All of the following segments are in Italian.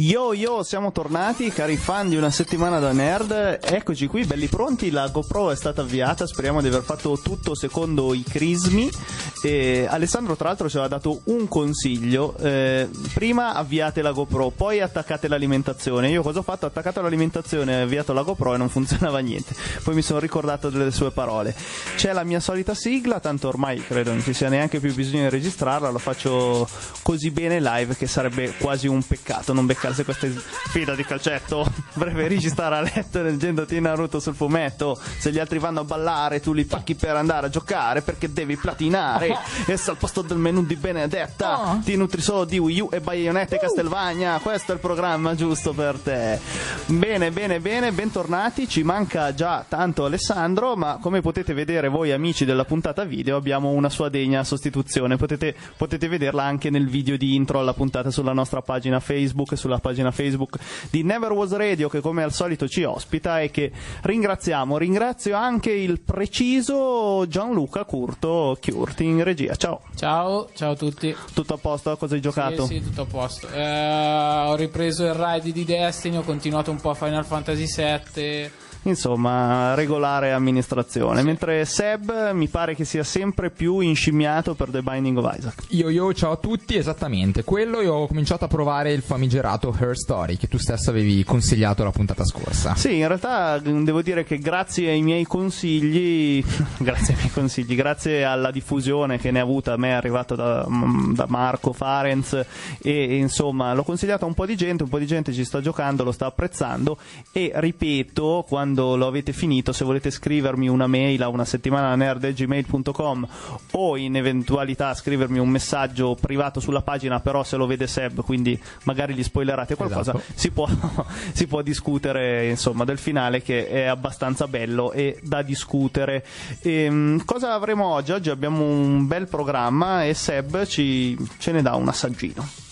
Yo yo, siamo tornati, cari fan di una settimana da nerd. Eccoci qui, belli pronti. La GoPro è stata avviata. Speriamo di aver fatto tutto secondo i crismi. E Alessandro, tra l'altro, ci aveva dato un consiglio. Eh, prima avviate la GoPro, poi attaccate l'alimentazione. Io cosa ho fatto? Ho attaccato l'alimentazione, avviato la GoPro e non funzionava niente. Poi mi sono ricordato delle sue parole. C'è la mia solita sigla, tanto ormai credo non ci sia neanche più bisogno di registrarla. Lo faccio così bene live che sarebbe quasi un peccato non beccare se questa sfida di calcetto preferisci stare a letto leggendoti Naruto sul fumetto se gli altri vanno a ballare tu li pacchi per andare a giocare perché devi platinare e se al posto del menù di Benedetta. Oh. ti nutri solo di Wii U e Bayonetta e Castelvania questo è il programma giusto per te. Bene bene bene bentornati. Ci manca già tanto Alessandro ma come potete vedere voi amici della puntata video abbiamo una sua degna sostituzione. Potete, potete vederla anche nel video di intro alla puntata sulla nostra pagina Facebook e sulla pagina Facebook di Never Was Radio che come al solito ci ospita e che ringraziamo. Ringrazio anche il preciso Gianluca Curto Chiurti in regia. Ciao, Ciao, ciao a tutti. tutto a posto? Cosa hai giocato? Sì, sì, tutto a posto. Eh, ho ripreso il ride di Destiny, ho continuato un po' a Final Fantasy VII. Insomma, regolare amministrazione. Mentre Seb mi pare che sia sempre più inscimmiato per The Binding of Isaac. Io, io, ciao a tutti, esattamente. Quello io ho cominciato a provare il famigerato Her Story che tu stesso avevi consigliato la puntata scorsa. Sì, in realtà mh, devo dire che grazie ai miei consigli, grazie ai miei consigli, grazie alla diffusione che ne ha avuta, a me è arrivata da, mh, da Marco Farenz e, e, insomma l'ho consigliato a un po' di gente, un po' di gente ci sta giocando, lo sta apprezzando e ripeto, quando lo avete finito, se volete scrivermi una mail a una settimana nerd.gmail.com o in eventualità scrivermi un messaggio privato sulla pagina, però se lo vede Seb, quindi magari gli spoilerate qualcosa, Esatto. si può, si può discutere insomma del finale che è abbastanza bello e da discutere. Ehm, cosa avremo oggi? Oggi abbiamo un bel programma e Seb ci, ce ne dà un assaggino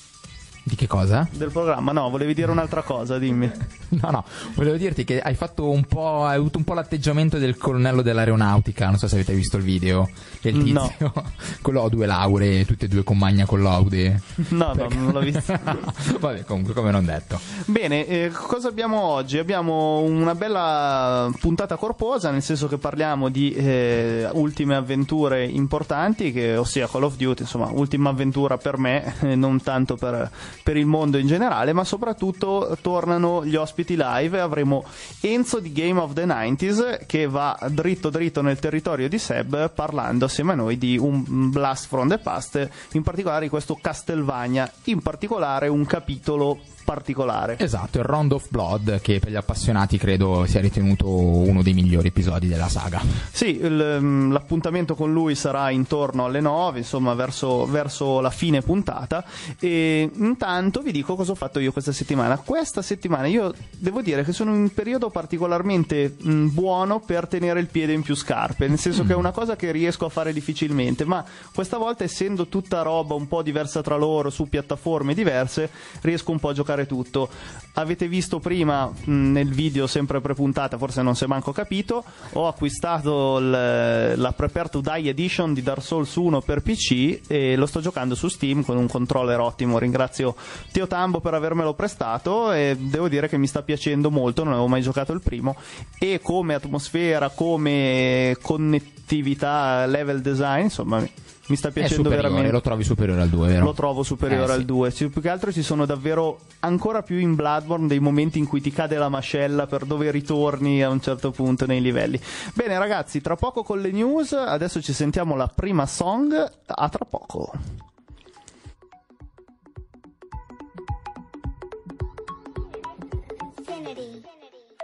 Di che cosa? del programma. No, volevi dire un'altra cosa, dimmi. No, no, volevo dirti che hai fatto un po'. Hai avuto un po' l'atteggiamento del colonnello dell'aeronautica. Non so se avete visto il video. Del No. tizio. Quello ha due lauree, tutte e due con magna con laude. No, no, non l'ho visto. Vabbè, comunque, come non detto. Bene, eh, cosa abbiamo oggi? Abbiamo una bella puntata corposa, nel senso che parliamo di eh, ultime avventure importanti, che, ossia Call of Duty, insomma, ultima avventura per me, eh, non tanto per, per il mondo in generale, ma soprattutto tornano gli ospiti live. E avremo Enzo di Game of the 90s che va dritto dritto nel territorio di Seb parlando assieme a noi di un Blast from the Past, in particolare di questo Castlevania, in particolare un capitolo particolare. Esatto, il Round of Blood, che per gli appassionati credo sia ritenuto uno dei migliori episodi della saga. Sì, il, mm, l'appuntamento con lui sarà intorno alle 9, insomma verso, verso la fine puntata. E intanto vi dico cosa ho fatto io questa settimana. Questa settimana io devo dire che sono in un periodo particolarmente mm, buono per tenere il piede in più scarpe, nel senso che è una cosa che riesco a fare difficilmente, ma questa volta essendo tutta roba un po' diversa tra loro, su piattaforme diverse, riesco un po' a giocare tutto. Avete visto prima mh, nel video sempre prepuntata, forse non si è manco capito, ho acquistato il- la Prepare to Die Edition di Dark Souls 1 per PC e lo sto giocando su Steam con un controller ottimo. Ringrazio Teo Tambo per avermelo prestato e devo dire che mi sta piacendo molto, non avevo mai giocato il primo e come atmosfera, come connettività, level design, insomma mi sta piacendo veramente. lo trovi superiore al 2, vero? Lo trovo superiore Eh, al sì. 2. Ci- Più che altro ci sono davvero ancora più in Bloodborne dei momenti in cui ti cade la mascella per dove ritorni a un certo punto nei livelli. Bene, ragazzi, tra poco con le news. Adesso ci sentiamo la prima song. A tra poco.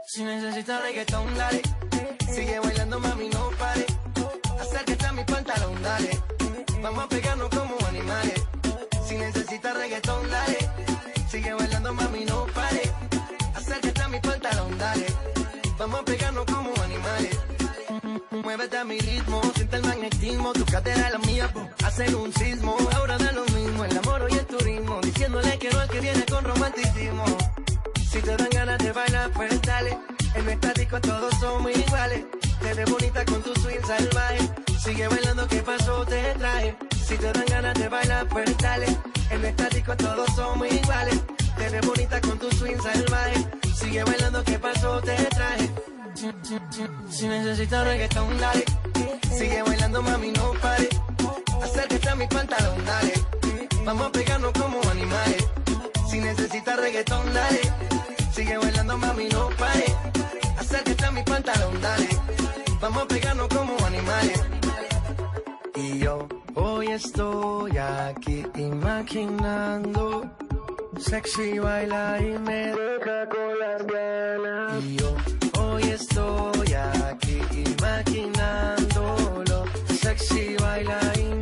Si necesitas reggaetón, dale. Sigue bailando, mami, no pare. Acércate a mi pantalón, dale. Vamos a pegarnos como animales. Si necesitas reggaetón, dale. Sigue bailando, mami, no pare. Acércate a mi pantalón, dale. Vamos a pegarnos como animales. Muévete a mi ritmo, siente el magnetismo, tu cadera es la mía, hacen un sismo. Ahora da lo mismo, el amor y el turismo, diciéndole que no es que viene con romanticismo. Si te dan ganas de bailar, pues dale. En nuestra disco todos somos iguales. Te ves bonita con tu swing salvaje. Sigue bailando, ¿qué pasó? Te traje. Si te dan ganas de bailar, pues dale. En nuestra disco todos somos iguales. Te ves bonita con tu swing salvaje. Sigue bailando, ¿qué pasó? Te traje. Si necesitas reggaetón, dale. Sigue bailando, mami, no pare. Acércate a mi pantalón, dale. Vamos a pegarnos como animales. Si necesitas reggaetón, dale. Sigue bailando, mami, no pare. Acércate a mi pantalón, dale. Vamos a pegarnos como animales. Yo hoy estoy aquí imaginando. Sexy baila y me deja con las ganas. Y yo hoy estoy aquí imaginándolo. Sexy baila y me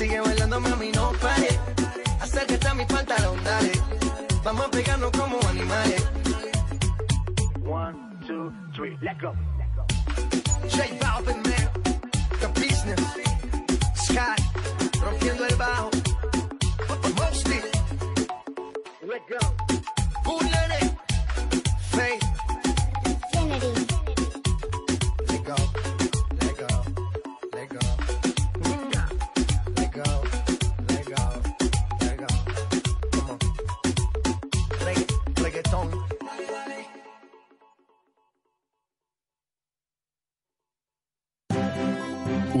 Sigue bailando, mami, no pare. Acércate a mi pantalón, dale. Vamos a pegarnos como animales. One, two, three, let go. J Balvin, man. The business. Sky. Rompiendo el bajo. Mostly. Let go. Bullet. Faith.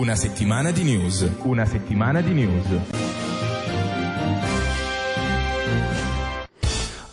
Una settimana di news. Una settimana di news.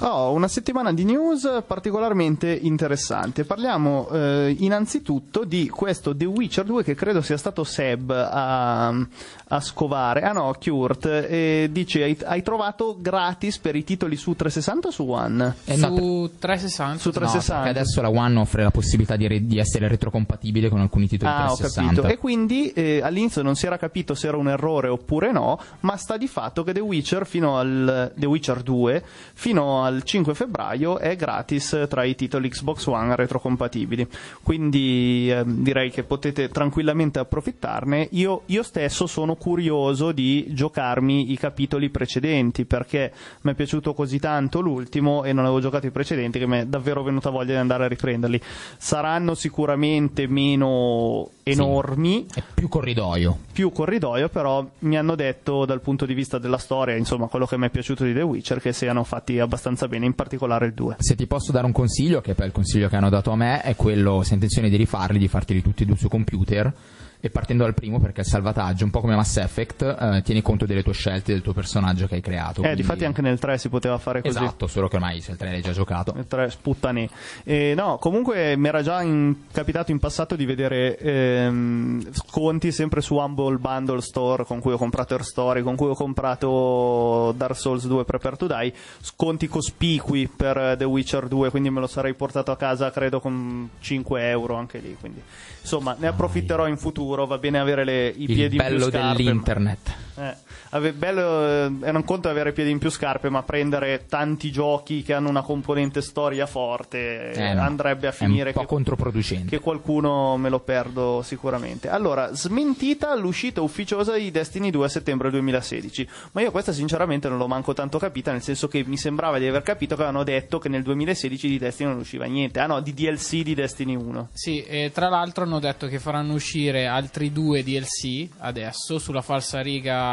Oh, una settimana di news particolarmente interessante. Parliamo eh, innanzitutto di questo The Witcher 2 che credo sia stato Seb a, a scovare. Ah no, Kurt. E dice: hai, hai trovato gratis per i titoli su 360 o su One? Eh, no, per- Su 360. Su No, 360. perché adesso la One offre la possibilità di, re- di essere retrocompatibile con alcuni titoli Ah, ho 360. capito. E quindi eh, all'inizio non si era capito se era un errore oppure no, ma sta di fatto che The Witcher fino al The Witcher 2 fino al 5 febbraio è gratis tra i titoli Xbox One retrocompatibili. Quindi eh, direi che potete tranquillamente approfittarne. Io, io stesso sono curioso di giocarmi i capitoli precedenti perché mi è piaciuto così tanto l'ultimo e non avevo giocato i precedenti che mi è davvero venuta voglia di andare a riprenderli. Saranno sicuramente meno enormi, È più corridoio. più corridoio, però mi hanno detto dal punto di vista della storia, insomma, quello che mi è piaciuto di The Witcher, che siano fatti abbastanza bene, in particolare il 2. Se ti posso dare un consiglio, che è il consiglio che hanno dato a me, è quello, se hai intenzione di rifarli, di farteli tutti e due su computer. E partendo dal primo, perché il salvataggio, un po' come Mass Effect, eh, tieni conto delle tue scelte, del tuo personaggio che hai creato. Eh, quindi- difatti anche nel 3 si poteva fare così. Esatto, solo che ormai se il 3 l'hai già giocato. Nel 3 sputtani. Eh, no, comunque mi era già in- capitato in passato di vedere ehm, sconti sempre su Humble Bundle Store con cui ho comprato Air Story, con cui ho comprato Dark Souls 2 Prepare to Die, sconti cospicui per The Witcher 2, quindi me lo sarei portato a casa credo con 5 euro anche lì. Quindi, insomma, ne approfitterò in futuro, va bene avere le, i Il piedi in più bello scarpe. dell'internet. Eh, ave- bello, eh, era un conto avere piedi in più scarpe, ma prendere tanti giochi che hanno una componente storia forte eh, Eh, no, andrebbe a È finire un po' che, controproducente. che qualcuno me lo perdo sicuramente. Allora, smentita l'uscita ufficiosa di Destiny 2 a settembre 2016, ma io questa sinceramente non l'ho manco tanto capita, nel senso che mi sembrava di aver capito che avevano detto che nel 2016 di Destiny non usciva niente. Ah no, di DLC di Destiny 1. Sì, e tra l'altro hanno detto che faranno uscire altri due DLC adesso sulla falsa riga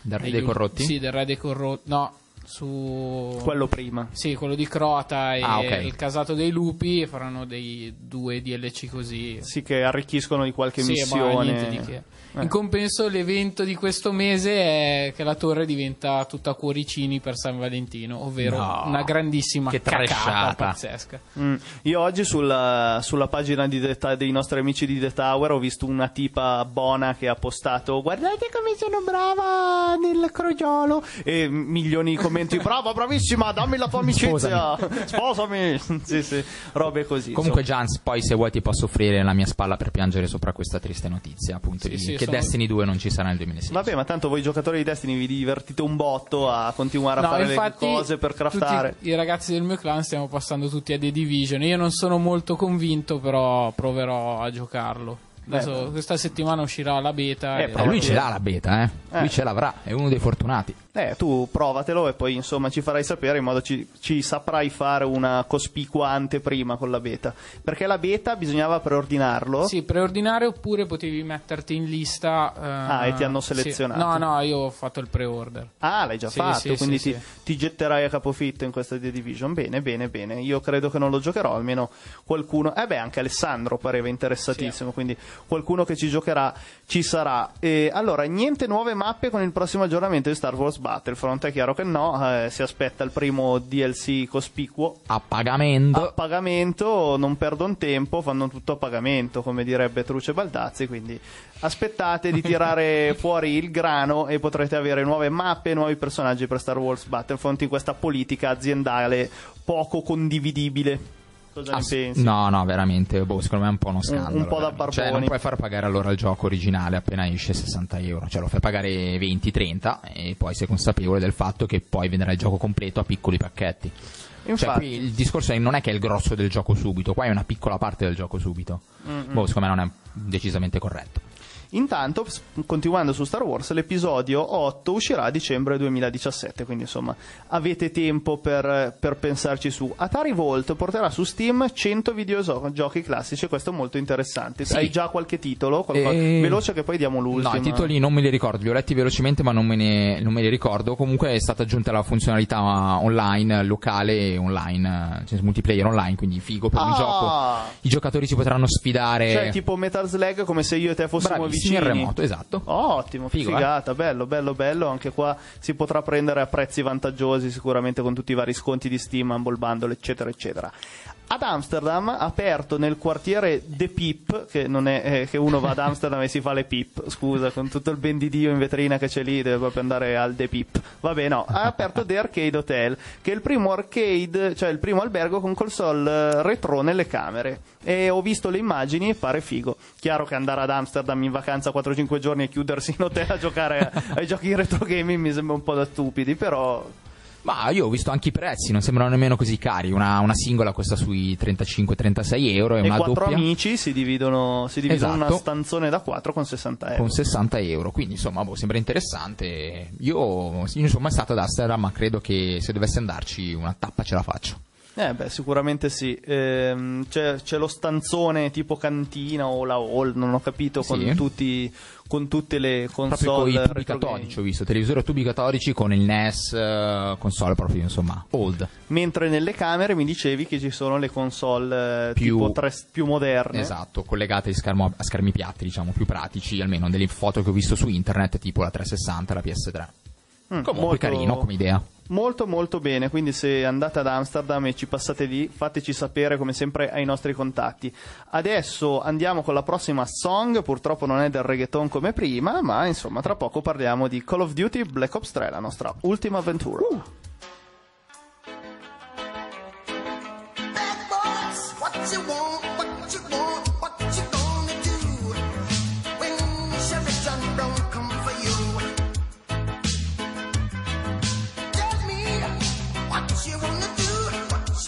Del Re dei Corrotti? Sì, del Re dei Corrotti. No, su Quello prima. Sì, quello di Crota e Ah, ok. il casato dei lupi faranno dei due DLC così. Sì, che arricchiscono di qualche Sì, ma missione. niente di che. Eh. In compenso l'evento di questo mese è che la torre diventa tutta cuoricini per San Valentino, ovvero No. una grandissima Che cacata pazzesca. Mm. Io oggi sulla, sulla pagina di The Ta- dei nostri amici di The Tower ho visto una tipa buona che ha postato guardate come sono brava nel crogiolo e milioni di commenti brava, bravissima, dammi la tua amicizia, sposami. sì, sì, robe così. Comunque, insomma. Jans, poi se vuoi ti posso offrire la mia spalla per piangere sopra questa triste notizia, appunto, Sì, di- sì, che sono- Destiny 2 non ci sarà nel 2016. Vabbè, ma tanto voi giocatori di Destiny vi divertite un botto a continuare a No, fare infatti, le cose per craftare. tutti i ragazzi del mio clan stiamo passando tutti a The Division. Io non sono molto convinto, però proverò a giocarlo. Adesso, Eh. questa settimana uscirà la beta. Eh, e- Eh, lui ce l'ha la beta, eh. Eh. Lui ce l'avrà, è uno dei fortunati. Eh, tu provatelo e poi insomma ci farai sapere in modo ci, ci saprai fare una cospicua anteprima con la beta. Perché la beta bisognava preordinarlo. Sì, preordinare oppure potevi metterti in lista. eh, Ah, e ti hanno sì. selezionato. No, no, io ho fatto il pre-order. Ah, l'hai già Sì, fatto, sì, quindi sì, ti, sì. ti getterai a capofitto in questa The Division. Bene, bene, bene. Io credo che non lo giocherò, almeno qualcuno. Eh beh, anche Alessandro pareva interessatissimo, quindi qualcuno che ci giocherà ci sarà. E, allora, niente nuove mappe con il prossimo aggiornamento di Star Wars Battlefront. È chiaro che no, eh, si aspetta il primo DLC cospicuo. A pagamento. A pagamento, non perdono tempo, fanno tutto a pagamento, come direbbe Truce Baldazzi. Quindi aspettate di tirare fuori il grano e potrete avere nuove mappe e nuovi personaggi per Star Wars Battlefront in questa politica aziendale poco condividibile. Cosa Ah, ne pensi? No, no, veramente, boh, secondo me è un po' uno scandalo. un po' da veramente. Cioè, non puoi far pagare allora il gioco originale appena esce 60 euro, cioè lo fai pagare 20-30 e poi sei consapevole del fatto che poi venderai il gioco completo a piccoli pacchetti. Cioè, Infatti. qui il discorso è, non è che è il grosso del gioco subito, qua è una piccola parte del gioco subito. Boh, secondo me non è decisamente corretto. Intanto, continuando su Star Wars, l'episodio 8 uscirà a dicembre 2017, quindi insomma avete tempo per, per pensarci su. Atari Volt porterà su Steam 100 videogiochi classici, questo è molto interessante. Sì. Hai già qualche titolo? Qualcosa- Eh, Veloce che poi diamo l'ultimo. No, i titoli non me li ricordo, li ho letti velocemente ma non me, ne, non me li ricordo. Comunque è stata aggiunta la funzionalità online, locale e online, cioè multiplayer online, quindi figo per un Ah! gioco. I giocatori si potranno sfidare. Cioè tipo Metal Slug come se io e te fossimo Bravissimi, vicini. In remoto, esatto. Oh, ottimo, Figo, eh? figata, bello, bello, bello. Anche qua si potrà prendere a prezzi vantaggiosi, sicuramente con tutti i vari sconti di Steam, Humble Bundle, eccetera, eccetera. Ad Amsterdam, aperto nel quartiere The Pip, che non è eh, che uno va ad Amsterdam e si fa le Pip, scusa, con tutto il ben di Dio in vetrina che c'è lì, deve proprio andare al The Pip. Vabbè, no, ha aperto The Arcade Hotel, che è il primo arcade, cioè il primo albergo con console eh, retro nelle camere. E ho visto le immagini e pare figo. Chiaro che andare ad Amsterdam in vacanza 4-5 giorni e chiudersi in hotel a giocare ai giochi retro gaming mi sembra un po' da stupidi, però Ma io ho visto anche i prezzi, non sembrano nemmeno così cari. Una, una singola costa sui 35-36 euro e, e una quattro doppia amici si dividono, si dividono Esatto. una stanzone da 4 con 60 euro. con 60 euro. Quindi insomma, boh, sembra interessante. Io, io sono mai stato ad Amsterdam, ma credo che se dovessi andarci una tappa ce la faccio. Eh beh, sicuramente sì. Ehm, c'è, c'è lo stanzone tipo cantina o la hall, non ho capito, con, Sì. tutti, con tutte le Proprio con console i tubi catodici ho visto, televisori a tubi catodici con il NES, eh, console proprio insomma, old. Mentre nelle camere mi dicevi che ci sono le console eh, Più- tipo tre- più moderne. Esatto, collegate a, schermo- a schermi piatti, diciamo, più pratici, almeno delle foto che ho visto su internet, tipo la 360 e la PS3. Mm, Comunque molto- carino come idea. Molto molto bene, quindi se andate ad Amsterdam e ci passate lì, fateci sapere come sempre ai nostri contatti. Adesso andiamo con la prossima song, purtroppo non è del reggaeton come prima, ma insomma tra poco parliamo di Call of Duty Black Ops 3, la nostra ultima avventura. Bad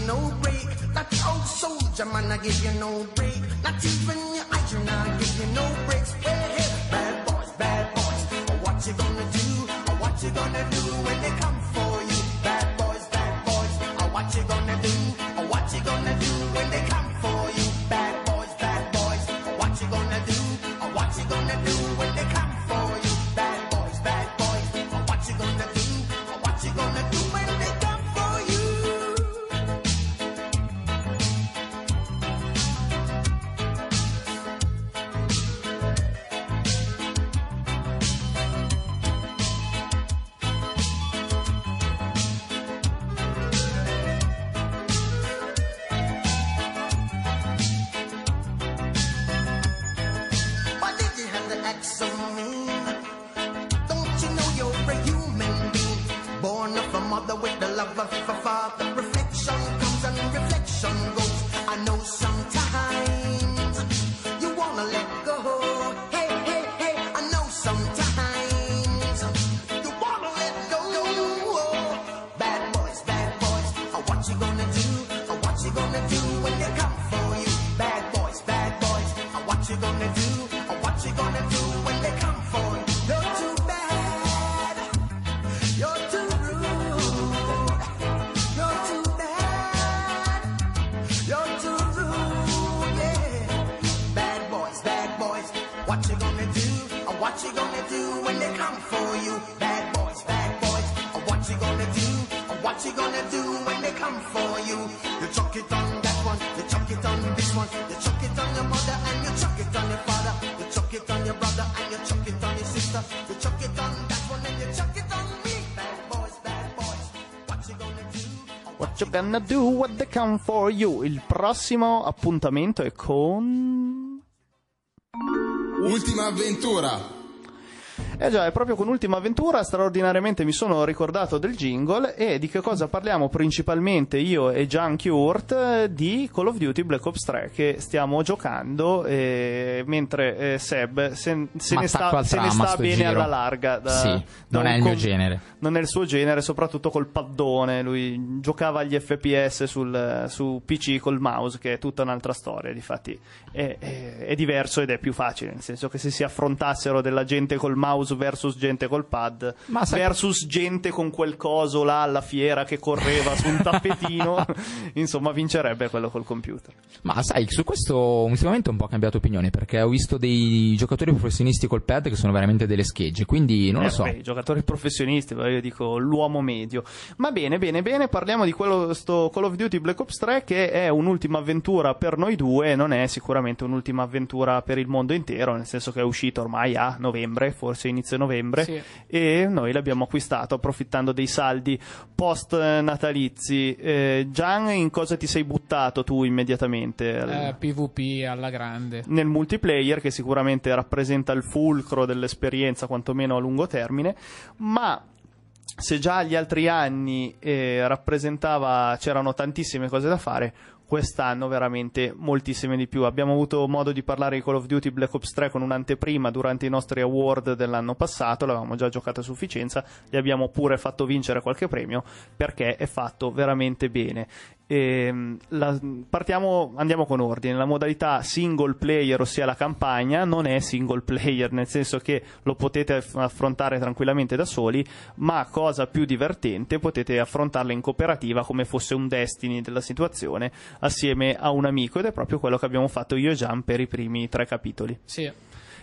you no break. That old soldier man I give you no break. Not even your eyes you now give you no breaks. Well, hey, bad boys, bad boys. What you gonna do? What you gonna do when they come gonna do what they come for you? Il prossimo appuntamento è con... Ultima avventura. Eh già, è proprio con Ultima Avventura straordinariamente mi sono ricordato del jingle e di che cosa parliamo principalmente io e Gian Kurt eh, di Call of Duty Black Ops 3 che stiamo giocando eh, mentre eh, Seb se, se ne sta, se ne sta bene giro. alla larga. da- Sì, non è il mio con- genere. Non è il suo genere, soprattutto col paddone. Lui giocava agli FPS sul, su PC col mouse, che è tutta un'altra storia. Difatti è, è, è diverso ed è più facile. Nel senso che se si affrontassero della gente col mouse versus gente col pad, Ma sai- versus gente con quel coso là alla fiera che correva su un tappetino, insomma, vincerebbe quello col computer. Ma sai, su questo ultimamente ho un po' cambiato opinione perché ho visto dei giocatori professionisti col pad che sono veramente delle schegge, quindi non lo Eh, so. vabbè, i giocatori professionisti, io dico l'uomo medio. Ma bene, bene, bene, parliamo di quello sto Call of Duty Black Ops 3 che è un'ultima avventura per noi due, non è sicuramente un'ultima avventura per il mondo intero, nel senso che è uscito ormai a novembre, forse inizio novembre, Sì. e noi l'abbiamo acquistato approfittando dei saldi post natalizi. Eh, Gian, in cosa ti sei buttato tu immediatamente? Eh, PvP alla grande. nel multiplayer che sicuramente rappresenta il fulcro dell'esperienza quantomeno a lungo termine ma se già gli altri anni eh, rappresentava c'erano tantissime cose da fare quest'anno veramente moltissime di più. Abbiamo avuto modo di parlare di Call of Duty Black Ops 3 con un'anteprima durante i nostri award dell'anno passato l'avevamo già giocato a sufficienza gli abbiamo pure fatto vincere qualche premio perché è fatto veramente bene la- partiamo, andiamo con ordine. La modalità single player, ossia la campagna, non è single player, nel senso che lo potete aff- affrontare tranquillamente da soli, ma cosa più divertente, potete affrontarla in cooperativa come fosse un Destiny della situazione, assieme a un amico, ed è proprio quello che abbiamo fatto io e Gian per i primi tre capitoli. Sì.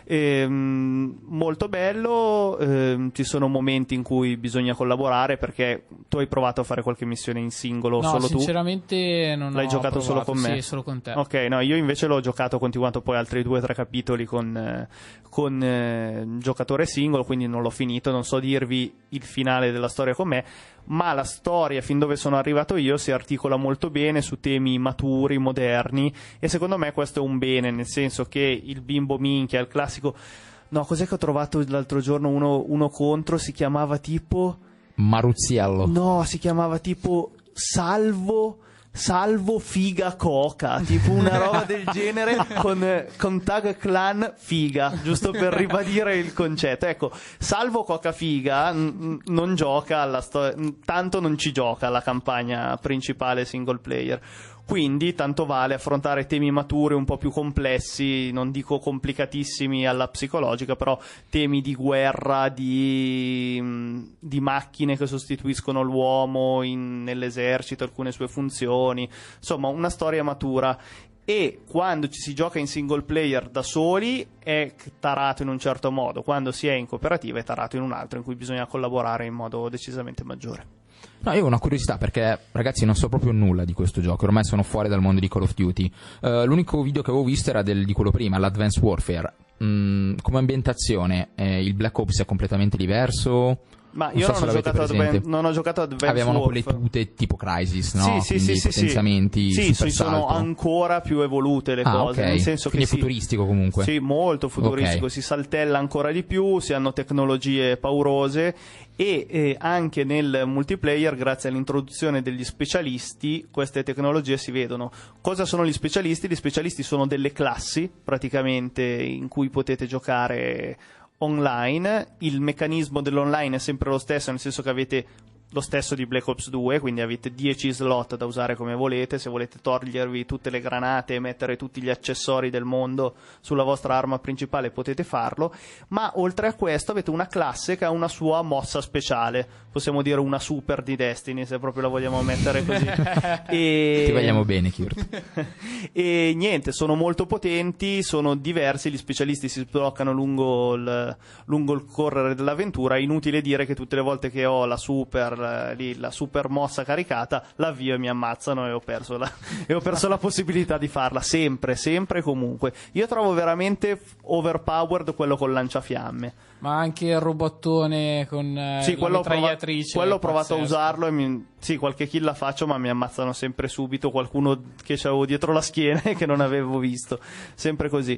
Ehm, molto bello, ehm, ci sono momenti in cui bisogna collaborare perché tu hai provato a fare qualche missione in singolo No, solo tu. sinceramente non L'hai giocato solo provato. con me? Sì, solo con te. Ok, no, io invece l'ho giocato, continuato poi altri due o tre capitoli con, eh, con eh, giocatore singolo, quindi non l'ho finito, non so dirvi il finale della storia con me, ma la storia fin dove sono arrivato io si articola molto bene su temi maturi, moderni e secondo me questo è un bene, nel senso che il bimbo minchia, il classico... No, cos'è che ho trovato l'altro giorno uno, uno contro? Si chiamava tipo Maruzziello. No, si chiamava tipo Salvo. Salvo figa coca, tipo una roba del genere con, con tag clan figa, giusto per ribadire il concetto. Ecco, salvo coca figa n- non gioca alla storia, tanto non ci gioca alla campagna principale single player. Quindi tanto vale affrontare temi maturi un po' più complessi, non dico complicatissimi alla psicologica, però temi di guerra, di, mh, di macchine che sostituiscono l'uomo in- nell'esercito, alcune sue funzioni, insomma una storia matura. E quando ci si gioca in single player da soli è tarato in un certo modo, quando si è in cooperativa è tarato in un altro in cui bisogna collaborare in modo decisamente maggiore. No, io ho una curiosità perché, ragazzi, non so proprio nulla di questo gioco. Ormai sono fuori dal mondo di Call of Duty. Eh, l'unico video che avevo visto era del- di quello prima, l'Advanced Warfare. Mm, come ambientazione, eh, il Black Ops è completamente diverso. Ma Non io so non, ho giocato ad presente. Advan- non ho giocato ad Advanced Avevano quelle tute tipo Crisis, no? Sì, sì, Quindi sì, potenziamenti, sì. Sì, sono ancora più evolute le Ah, cose, ok. nel senso Quindi che è futuristico comunque. Sì, molto futuristico, Ok. si saltella ancora di più, si hanno tecnologie paurose e eh, anche nel multiplayer, grazie all'introduzione degli specialisti, queste tecnologie si vedono. Cosa sono gli specialisti? Gli specialisti sono delle classi, praticamente, in cui potete giocare online. Il meccanismo dell'online è sempre lo stesso, nel senso che avete lo stesso di Black Ops 2, quindi avete 10 slot da usare come volete, se volete togliervi tutte le granate e mettere tutti gli accessori del mondo sulla vostra arma principale potete farlo, ma oltre a questo avete una classe che ha una sua mossa speciale, possiamo dire una super di Destiny se proprio la vogliamo mettere così. e... Ti vogliamo bene, Kurt. e niente, sono molto potenti, sono diversi, gli specialisti si sbloccano lungo il, lungo il correre dell'avventura, inutile dire che tutte le volte che ho la super, eh, lì, la super mossa caricata, l'avvio e mi ammazzano e ho perso la, ho perso la possibilità di farla, sempre, sempre e comunque. Io trovo veramente overpowered quello col lanciafiamme. Ma anche il robottone con eh, Sì, la quello prova- mitragliatrice. quello ho provato a usarlo e mi- sì, qualche kill la faccio, ma mi ammazzano sempre subito. Qualcuno che c'avevo dietro la schiena e che non avevo visto. Sempre così.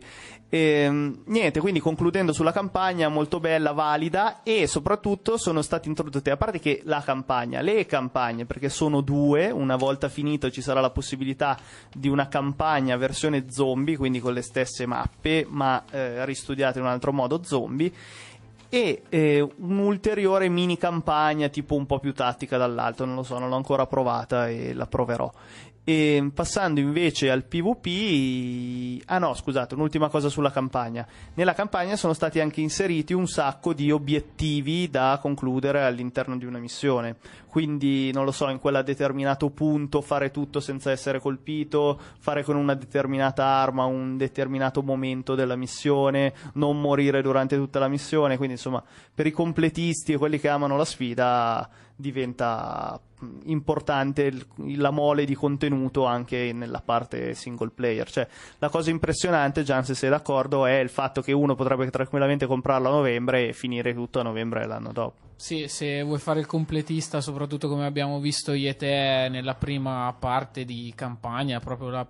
Ehm, niente, quindi concludendo sulla campagna, molto bella, valida e soprattutto sono state introdotte, a parte che la campagna, le campagne, perché sono due, una volta finito ci sarà la possibilità di una campagna versione zombie, quindi con le stesse mappe, ma eh, ristudiate in un altro modo zombie e eh, un'ulteriore mini campagna tipo un po' più tattica dall'alto, non lo so, non l'ho ancora provata e la proverò. E passando invece al PvP, ah no, scusate, un'ultima cosa sulla campagna. Nella campagna sono stati anche inseriti un sacco di obiettivi da concludere all'interno di una missione. Quindi, non lo so, in quel determinato punto fare tutto senza essere colpito, fare con una determinata arma un determinato momento della missione, non morire durante tutta la missione. Quindi, insomma, per i completisti e quelli che amano la sfida diventa importante la mole di contenuto anche nella parte single player. Cioè, la cosa impressionante, Gian, se sei d'accordo, è il fatto che uno potrebbe tranquillamente comprarlo a novembre e finire tutto a novembre l'anno dopo. Sì, se vuoi fare il completista, soprattutto come abbiamo visto io e te nella prima parte di campagna, proprio la-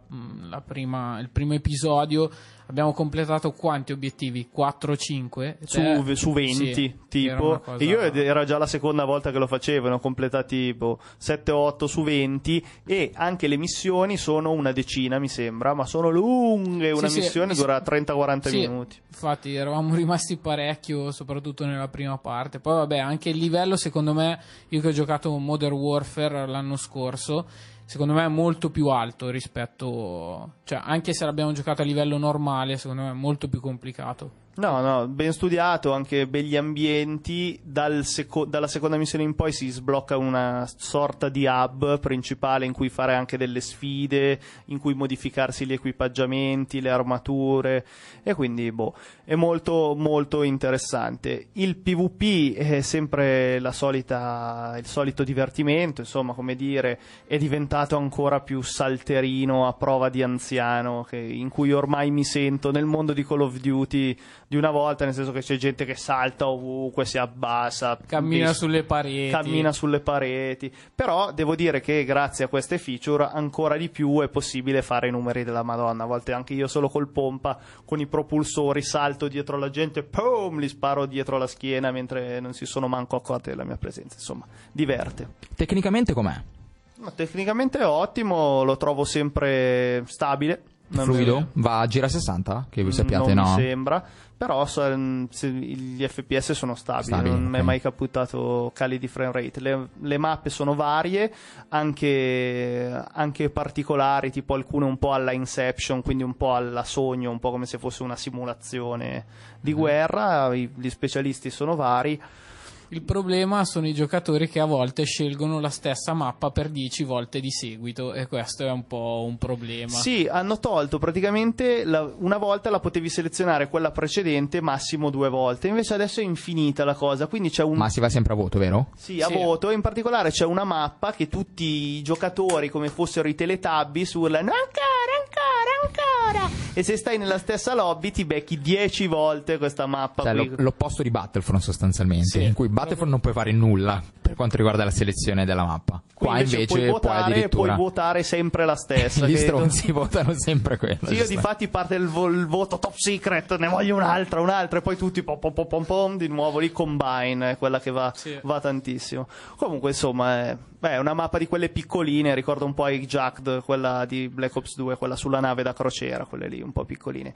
la prima- il primo episodio, abbiamo completato quanti obiettivi? 4-5? Su, su 20 tipo e io era già la seconda volta che lo facevo ne ho completati tipo 7-8 su 20 e anche le missioni sono una decina mi sembra ma sono lunghe una Sì, sì, missione mi- dura 30-40 Sì, minuti Infatti eravamo rimasti parecchio, soprattutto nella prima parte. Poi vabbè, anche il livello, secondo me, io che ho giocato Modern Warfare l'anno scorso, secondo me è molto più alto rispetto... Cioè, anche se l'abbiamo giocato a livello normale, secondo me è molto più complicato. No, no, ben studiato, anche begli ambienti. Dal seco- dalla seconda missione in poi si sblocca una sorta di hub principale in cui fare anche delle sfide, in cui modificarsi gli equipaggiamenti, le armature. E quindi, boh, è molto, molto interessante. Il PvP è sempre solita, il solito divertimento, insomma, come dire, è diventato ancora più salterino a prova di anziano, che- in cui ormai mi sento nel mondo di Call of Duty di una volta, nel senso che c'è gente che salta ovunque, si abbassa, Cammina vis- sulle pareti. cammina sulle pareti. Però devo dire che grazie a queste feature ancora di più è possibile fare i numeri della Madonna. A volte anche io solo col pompa, con i propulsori, salto dietro la gente, pum, li sparo dietro la schiena mentre non si sono manco accorti della mia presenza. Insomma, diverte. Tecnicamente com'è? Ma tecnicamente è ottimo, lo trovo sempre stabile. Non Fluido? Va a gira 60? Che voi sappiate, non no? mi sembra, però so- mm, gli FPS sono stabili, Stabili, non mi è ok. mai capitato cali di frame rate. Le, le mappe sono varie, anche, anche particolari, tipo alcune un po' alla Inception, quindi un po' alla sogno, un po' come se fosse una simulazione di Mhm. guerra. I- gli specialisti sono vari. Il problema sono i giocatori che a volte scelgono la stessa mappa per 10 volte di seguito e questo è un po' un problema. Sì, hanno tolto praticamente la- una volta la potevi selezionare quella precedente, massimo due volte. Invece adesso è infinita la cosa, quindi c'è un Ma si va sempre a voto, vero? Sì, a Sì. voto. In particolare c'è una mappa che tutti i giocatori, come fossero i Teletubbies, urlano ancora, ancora, ancora. E se stai nella stessa lobby ti becchi 10 volte questa mappa. Cioè, qui. lo- l'opposto di Battlefront sostanzialmente, Sì. in cui Battlefront non puoi fare nulla per quanto riguarda la selezione della mappa. Qui Qua invece, puoi votare, addirittura puoi votare sempre la stessa. gli che- stronzi votano sempre quello. Sì, io di fatti parte il, vo- il voto top secret, ne voglio un'altra, un'altra, e poi tutti pom pom pom pom pom, di nuovo lì combine, è quella che va, Sì. va tantissimo. Comunque, insomma, è, beh, è una mappa di quelle piccoline, ricorda un po' Jacked, quella di Black Ops 2, quella sulla nave da crociera, quelle lì un po' piccoline.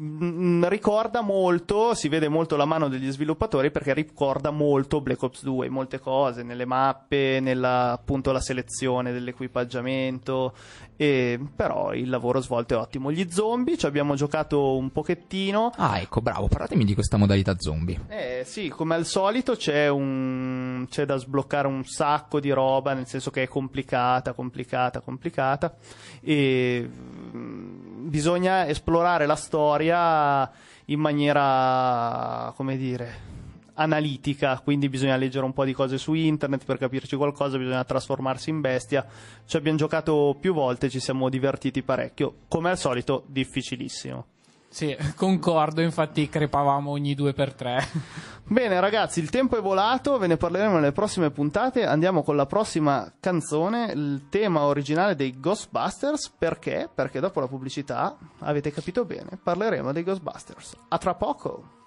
Mm, ricorda molto, si vede molto la mano degli sviluppatori perché ricorda molto Black Ops 2, molte cose, nelle mappe, nella appunto la selezione dell'equipaggiamento, e, però il lavoro svolto è ottimo. Gli zombie ci abbiamo giocato un pochettino. Ah, ecco, bravo, parlatemi di questa modalità zombie. Eh sì, come al solito c'è, un, c'è da sbloccare un sacco di roba, nel senso che è complicata, complicata, complicata. E mm, bisogna esplorare la storia in maniera, come dire, analitica, quindi bisogna leggere un po' di cose su internet per capirci qualcosa, bisogna trasformarsi in bestia. Ci abbiamo giocato più volte, ci siamo divertiti parecchio. Come al solito, difficilissimo. Sì, concordo, infatti crepavamo ogni due per tre. Bene ragazzi, il tempo è volato, ve ne parleremo nelle prossime puntate. Andiamo con la prossima canzone, il tema originale dei Ghostbusters. Perché? Perché dopo la pubblicità, avete capito bene, parleremo dei Ghostbusters. A tra poco!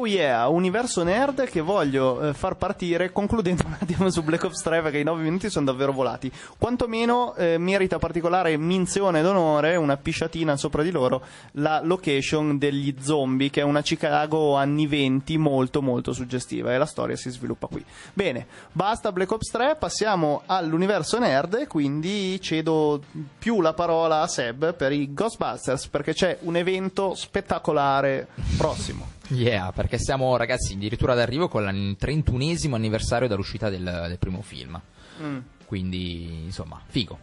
Oh yeah, universo nerd che voglio eh, far partire concludendo un attimo su Black Ops 3 perché i 9 minuti sono davvero volati. Quantomeno eh, merita particolare menzione d'onore, una pisciatina sopra di loro, la location degli zombie che è una Chicago anni 20 molto molto suggestiva e la storia si sviluppa qui. Bene, basta Black Ops 3, passiamo all'universo nerd e quindi cedo più la parola a Seb per i Ghostbusters perché c'è un evento spettacolare prossimo. Yeah, perché siamo ragazzi addirittura d'arrivo con il 31esimo anniversario dall'uscita del, del primo film. Quindi, insomma, figo.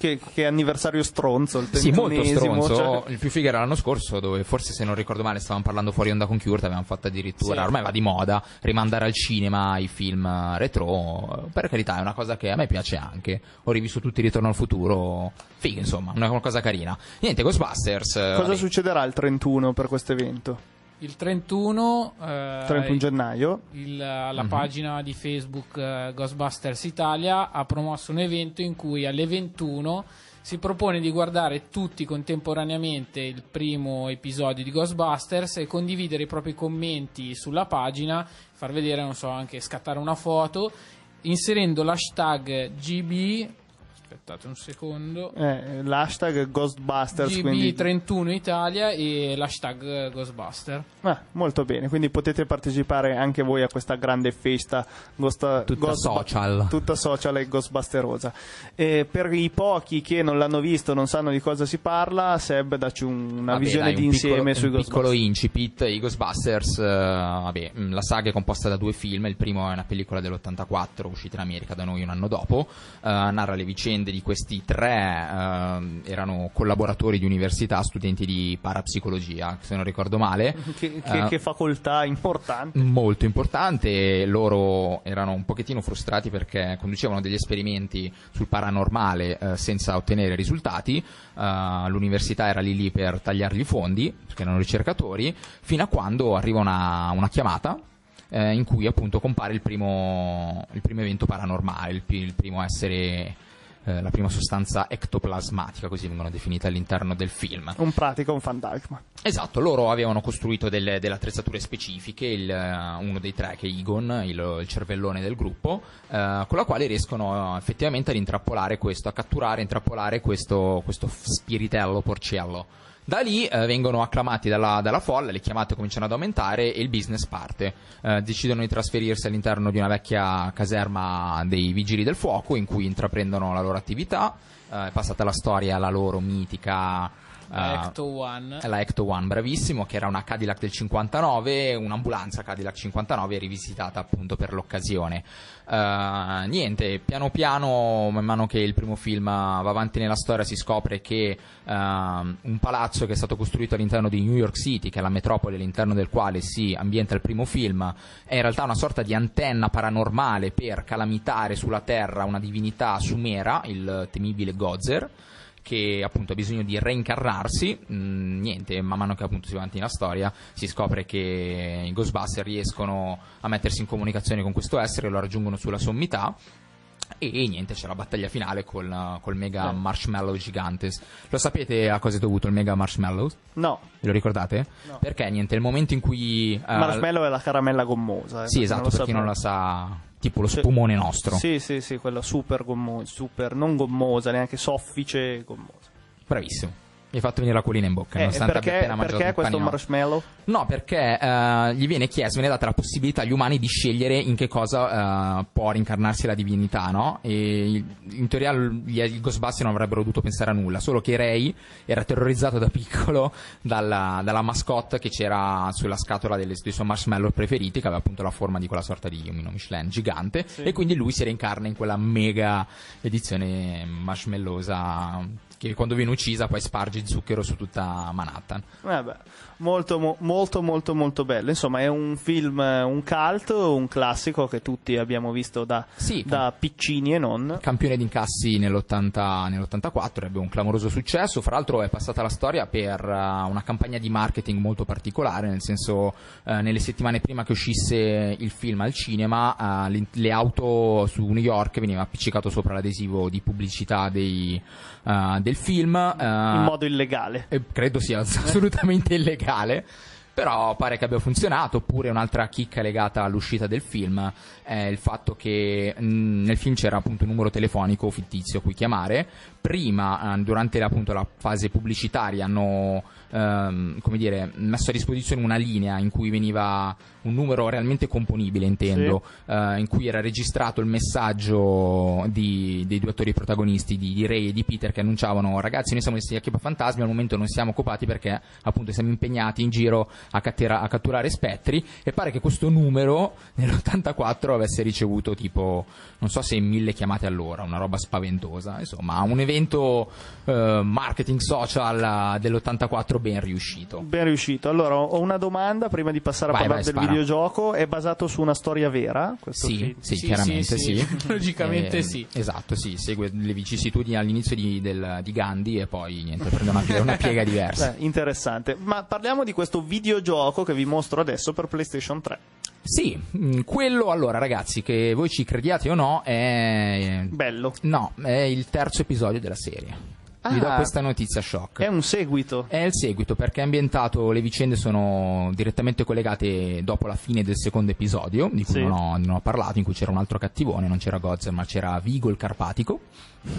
Che, che anniversario stronzo, il Sì, molto 31esimo, stronzo. cioè- Il più figo era l'anno scorso, dove forse se non ricordo male stavamo parlando fuori onda con Kurt, avevamo fatto addirittura, Sì. ormai va di moda, rimandare al cinema i film retro. Per carità, è una cosa che a me piace anche. Ho rivisto tutti Ritorno al futuro. Figo, insomma, una cosa carina. Niente, Ghostbusters. eh, Cosa vabbè. succederà il 31 per questo evento? Il 31, eh, 31 gennaio? il- la Mhm. pagina di Facebook eh, Ghostbusters Italia ha promosso un evento in cui alle 21 si propone di guardare tutti contemporaneamente il primo episodio di Ghostbusters e condividere i propri commenti sulla pagina, far vedere, non so, anche scattare una foto, inserendo l'hashtag GB. Aspettate un secondo. Eh, l'hashtag Ghostbusters, quindi... GB31 Italia e l'hashtag eh, Ghostbuster. Ah, molto bene, quindi potete partecipare anche voi a questa grande festa Ghost- Tutta Ghost- social. tutta social e Ghostbusterosa. E per i pochi che non l'hanno visto, non sanno di cosa si parla, Seb dacci un- una Vabbè, visione dai, di un insieme piccolo, sui un piccolo Ghostbusters. incipit i Ghostbusters eh, vabbè, mh, la saga è composta da due film il primo è una pellicola dell'84 uscita in America da noi un anno dopo eh, narra le vicende di questi tre ehm, erano collaboratori di università studenti di parapsicologia se non ricordo male Che, che- Eh, che facoltà importante. molto importante. Loro erano un pochettino frustrati perché conducevano degli esperimenti sul paranormale eh, senza ottenere risultati. Eh, l'università era lì lì per tagliargli i fondi, perché erano ricercatori, fino a quando arriva una, una chiamata. in cui appunto compare il primo, il primo evento paranormale, il, il primo essere, eh, la prima sostanza ectoplasmatica, così vengono definite all'interno del film. Un pratico, un fantasma. Esatto, loro avevano costruito delle, delle attrezzature specifiche, il, eh, uno dei tre che è Egon, il, il cervellone del gruppo, eh, con la quale riescono eh, effettivamente ad intrappolare questo, a catturare, intrappolare questo, questo spiritello porcello. Da lì eh, vengono acclamati dalla, dalla folla, le chiamate cominciano ad aumentare e il business parte. Eh, decidono di trasferirsi all'interno di una vecchia caserma dei vigili del fuoco in cui intraprendono la loro attività. Eh, è passata la storia alla loro mitica La eh, Ecto One. la Ecto One, bravissimo, che era una Cadillac del 59, un'ambulanza Cadillac 59 rivisitata appunto per l'occasione. Eh, niente, piano piano, man mano che il primo film va avanti nella storia, si scopre che ehm, un palazzo che è stato costruito all'interno di New York City, che è la metropoli all'interno del quale si ambienta il primo film, è in realtà una sorta di antenna paranormale per calamitare sulla Terra una divinità sumera, il temibile Gozer che appunto ha bisogno di reincarnarsi, mm, niente, man mano che appunto si va avanti nella storia si scopre che i Ghostbuster riescono a mettersi in comunicazione con questo essere, lo raggiungono sulla sommità e, niente, c'è la battaglia finale col, col mega Eh. marshmallow gigante. Lo sapete a cosa è dovuto il mega marshmallow? No, Ve lo ricordate? No. Perché niente, il momento in cui... eh, marshmallow è la caramella gommosa. eh, Sì, esatto, per chi non la sa, tipo lo spumone nostro. Sì, sì, sì, quella super gommosa, super, non gommosa, neanche soffice gommosa. Bravissimo. Mi hai fatto venire la colina in bocca, Eh, nonostante abbia perché, appena mangiato perché questo panino. marshmallow? No, perché eh, gli viene chiesto, viene data la possibilità agli umani di scegliere in che cosa eh, può rincarnarsi la divinità, no? E in teoria gli, i Ghostbusters non avrebbero dovuto pensare a nulla, solo che Ray era terrorizzato da piccolo dalla, dalla mascotte che c'era sulla scatola delle, dei suoi marshmallow preferiti, che aveva appunto la forma di quella sorta di omino Michelin gigante, e quindi lui si reincarna in quella mega edizione marshmallosa che quando viene uccisa poi sparge zucchero su tutta Manhattan. Vabbè, molto, mo- molto, molto, molto bello. Insomma, è un film, eh, un cult, un classico che tutti abbiamo visto da, Sì, da piccini e non. campione di incassi nell'80 nell'84, ebbe un clamoroso successo. Fra l'altro, è passata la storia per eh, una campagna di marketing molto particolare, nel senso, eh, nelle settimane prima che uscisse il film al cinema, eh, le, le auto su New York veniva appiccicato sopra l'adesivo di pubblicità dei, eh, del film. eh, In modo illegale. credo sia assolutamente illegale. Però pare che abbia funzionato. Oppure un'altra chicca legata all'uscita del film è il fatto che mh, nel film c'era appunto un numero telefonico fittizio a cui chiamare. Prima, eh, durante appunto la fase pubblicitaria, hanno ehm, come dire, messo a disposizione una linea in cui veniva un numero realmente componibile, intendo, eh, in cui era registrato il messaggio di- dei due attori protagonisti, di, di Ray e di Peter, che annunciavano: Ragazzi, noi siamo questi fantasmi, al momento non siamo occupati perché appunto siamo impegnati in giro a, cattera- a catturare spettri. E pare che questo numero nell'84 avesse ricevuto tipo, non so se mille chiamate all'ora, una roba spaventosa. Insomma, un evento eh, marketing social eh, dell'84 ben riuscito. Ben riuscito. Allora, ho una domanda prima di passare a Vai, parlare vai, del spara. videogioco. È basato su una storia vera? Questo Sì, sì, Sì, chiaramente sì, sì. sì. Logicamente sì. Esatto, sì, segue le vicissitudini all'inizio di, del- di Gandhi e poi niente, prende una, piega- una piega diversa. Beh, interessante. Ma parliamo di questo videogioco che vi mostro adesso per PlayStation 3. Sì, mh, quello allora ragazzi, che voi ci crediate o no, è... Bello. No, è il terzo episodio della serie. Vi do Ah. questa notizia shock. È un seguito. È il seguito perché è ambientato, le vicende sono direttamente collegate dopo la fine del secondo episodio, di cui Sì. non, ho, non ho parlato, in cui c'era un altro cattivone, non c'era Gozer ma c'era Vigo il Carpatico.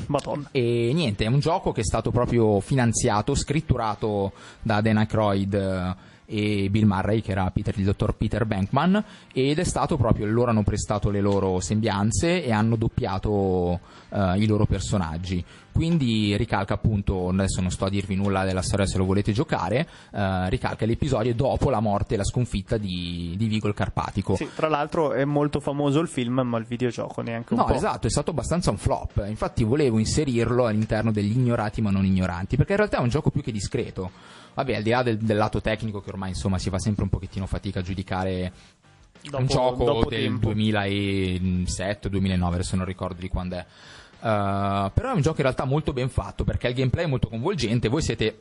Madonna. E niente, è un gioco che è stato proprio finanziato, scritturato da Dan Aykroyd eh, e Bill Murray, che era Peter- il dottor Peter Bankman, ed è stato proprio, loro hanno prestato le loro sembianze e hanno doppiato eh, i loro personaggi. Quindi ricalca appunto, adesso non sto a dirvi nulla della storia se lo volete giocare, eh, ricalca l'episodio dopo la morte e la sconfitta di, di Vigo il Carpatico. Sì, tra l'altro è molto famoso il film, ma il videogioco neanche un No, po'. esatto, è stato abbastanza un flop. Infatti volevo inserirlo all'interno degli ignorati ma non ignoranti, perché in realtà è un gioco più che discreto. Vabbè, al di là del, del lato tecnico che ormai insomma si fa sempre un pochettino fatica a giudicare Dopo- un gioco del tempo. 2007-2009, adesso non ricordo di quando è. Uh, però è un gioco in realtà molto ben fatto perché il gameplay è molto coinvolgente. Voi siete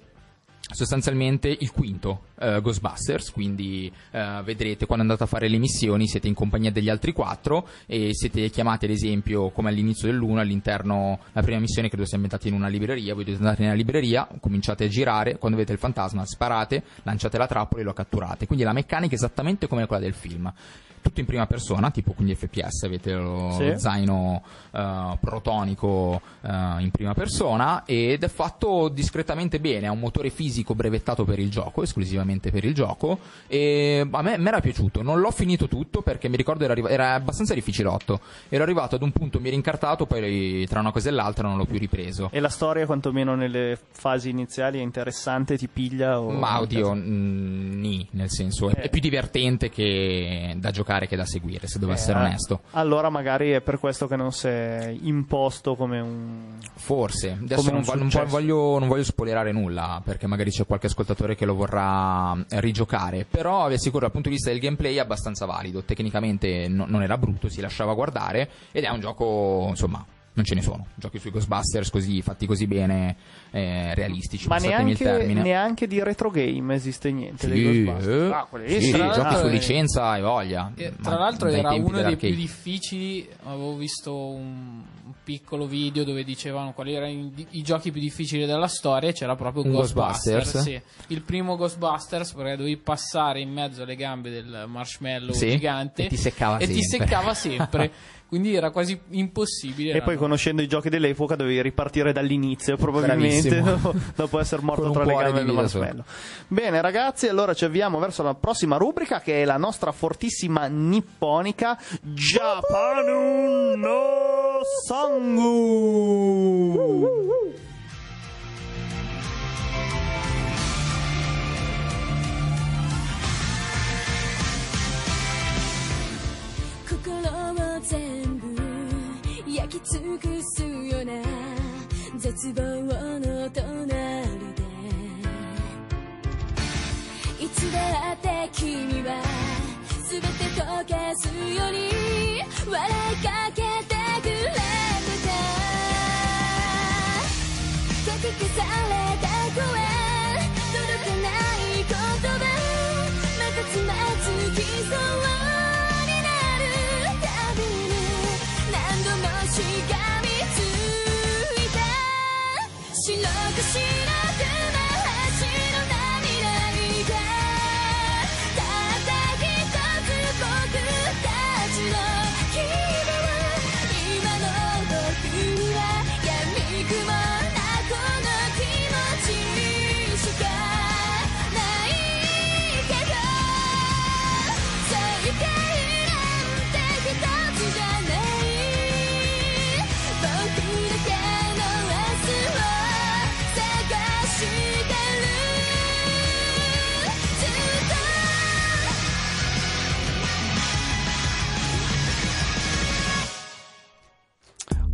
sostanzialmente il quinto eh, Ghostbusters, quindi eh, vedrete quando andate a fare le missioni siete in compagnia degli altri quattro e siete chiamati ad esempio come all'inizio dell'uno all'interno, la prima missione credo sia ambientata in una libreria, voi dovete andare nella libreria, cominciate a girare, quando vedete il fantasma sparate, lanciate la trappola e lo catturate, quindi la meccanica è esattamente come quella del film. Tutto in prima persona, tipo quindi FPS, avete lo Sì. zaino eh, protonico eh, in prima persona ed è fatto discretamente bene, ha un motore fisico brevettato per il gioco, esclusivamente per il gioco e a me era piaciuto, non l'ho finito tutto perché mi ricordo era, arriva- era abbastanza difficilotto, ero arrivato ad un punto, mi ero incartato, poi tra una cosa e l'altra non l'ho più ripreso. E la storia, quantomeno nelle fasi iniziali, è interessante, ti piglia? O... Ma oddio, mm, nì, nel senso è, Eh. è più divertente che da giocare che da seguire, se devo essere Eh, onesto. Allora magari è per questo che non si è imposto come un... Forse, adesso non, non voglio, non voglio spoilerare nulla perché magari c'è qualche ascoltatore che lo vorrà eh, rigiocare, però vi assicuro dal punto di vista del gameplay è abbastanza valido, tecnicamente no- non era brutto, si lasciava guardare ed è un gioco, insomma, non ce ne sono, giochi sui Ghostbusters così, fatti così bene, eh, realistici, Ma neanche, termine. neanche di retro game esiste niente dei Sì, Ghostbusters. eh, Ah, sì, tra giochi su è- licenza e voglia. E, Ma tra l'altro era uno dei più difficili, avevo visto un, piccolo video dove dicevano quali erano i, i giochi più difficili della storia e c'era proprio Un Ghostbusters. Ghostbusters? sì. Il primo Ghostbusters perché dovevi passare in mezzo alle gambe del marshmallow Sì, gigante e ti seccava e ti sempre. seccava sempre. Quindi era quasi impossibile. E poi conoscendo i giochi dell'epoca dovevi ripartire dall'inizio, probabilmente, dopo, dopo essere morto tra le gambe del marshmallow. Bene, ragazzi, allora ci avviamo verso la prossima rubrica che è la nostra fortissima nipponica Japanu no Sangu.「尽くすような絶望の隣で」「いつだって君は全て溶かすように笑いかけて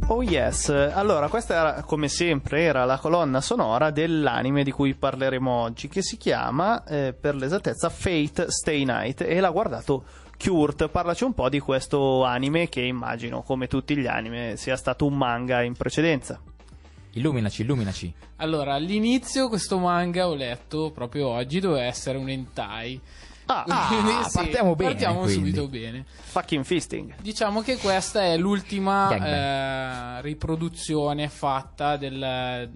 Oh yes, allora questa era, come sempre era la colonna sonora dell'anime di cui parleremo oggi che si chiama eh, per l'esattezza Fate Stay Night e l'ha guardato Kurt, parlaci un po' di questo anime che immagino come tutti gli anime sia stato un manga in precedenza. Illuminaci, illuminaci. Allora, all'inizio questo manga ho letto proprio oggi doveva essere un hentai. Ah, Quindi, ah, partiamo bene, Partiamo quindi. subito bene. fucking fisting. Diciamo che questa è l'ultima eh, riproduzione fatta del,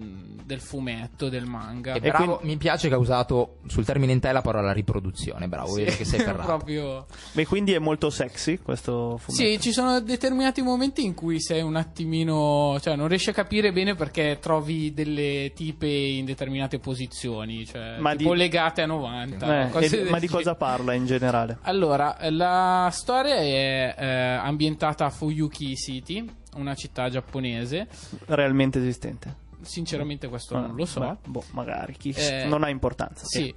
del fumetto, del manga. E bravo, mi piace che ha usato sul termine in te la parola riproduzione. Bravo, vedo che sei ferrato. proprio... Beh, quindi è molto sexy questo fumetto. Sì, ci sono determinati momenti in cui sei un attimino, cioè non riesci a capire bene perché trovi delle tipe in determinate posizioni, cioè Ma tipo di- legate a 90. Eh, e- ma di cosa parla in generale? Allora, la storia è eh, ambientata a Fuyuki City, una città giapponese. Realmente esistente? Sinceramente questo Ah, non lo so. beh, boh, magari, chi- Eh, non ha importanza. Sì,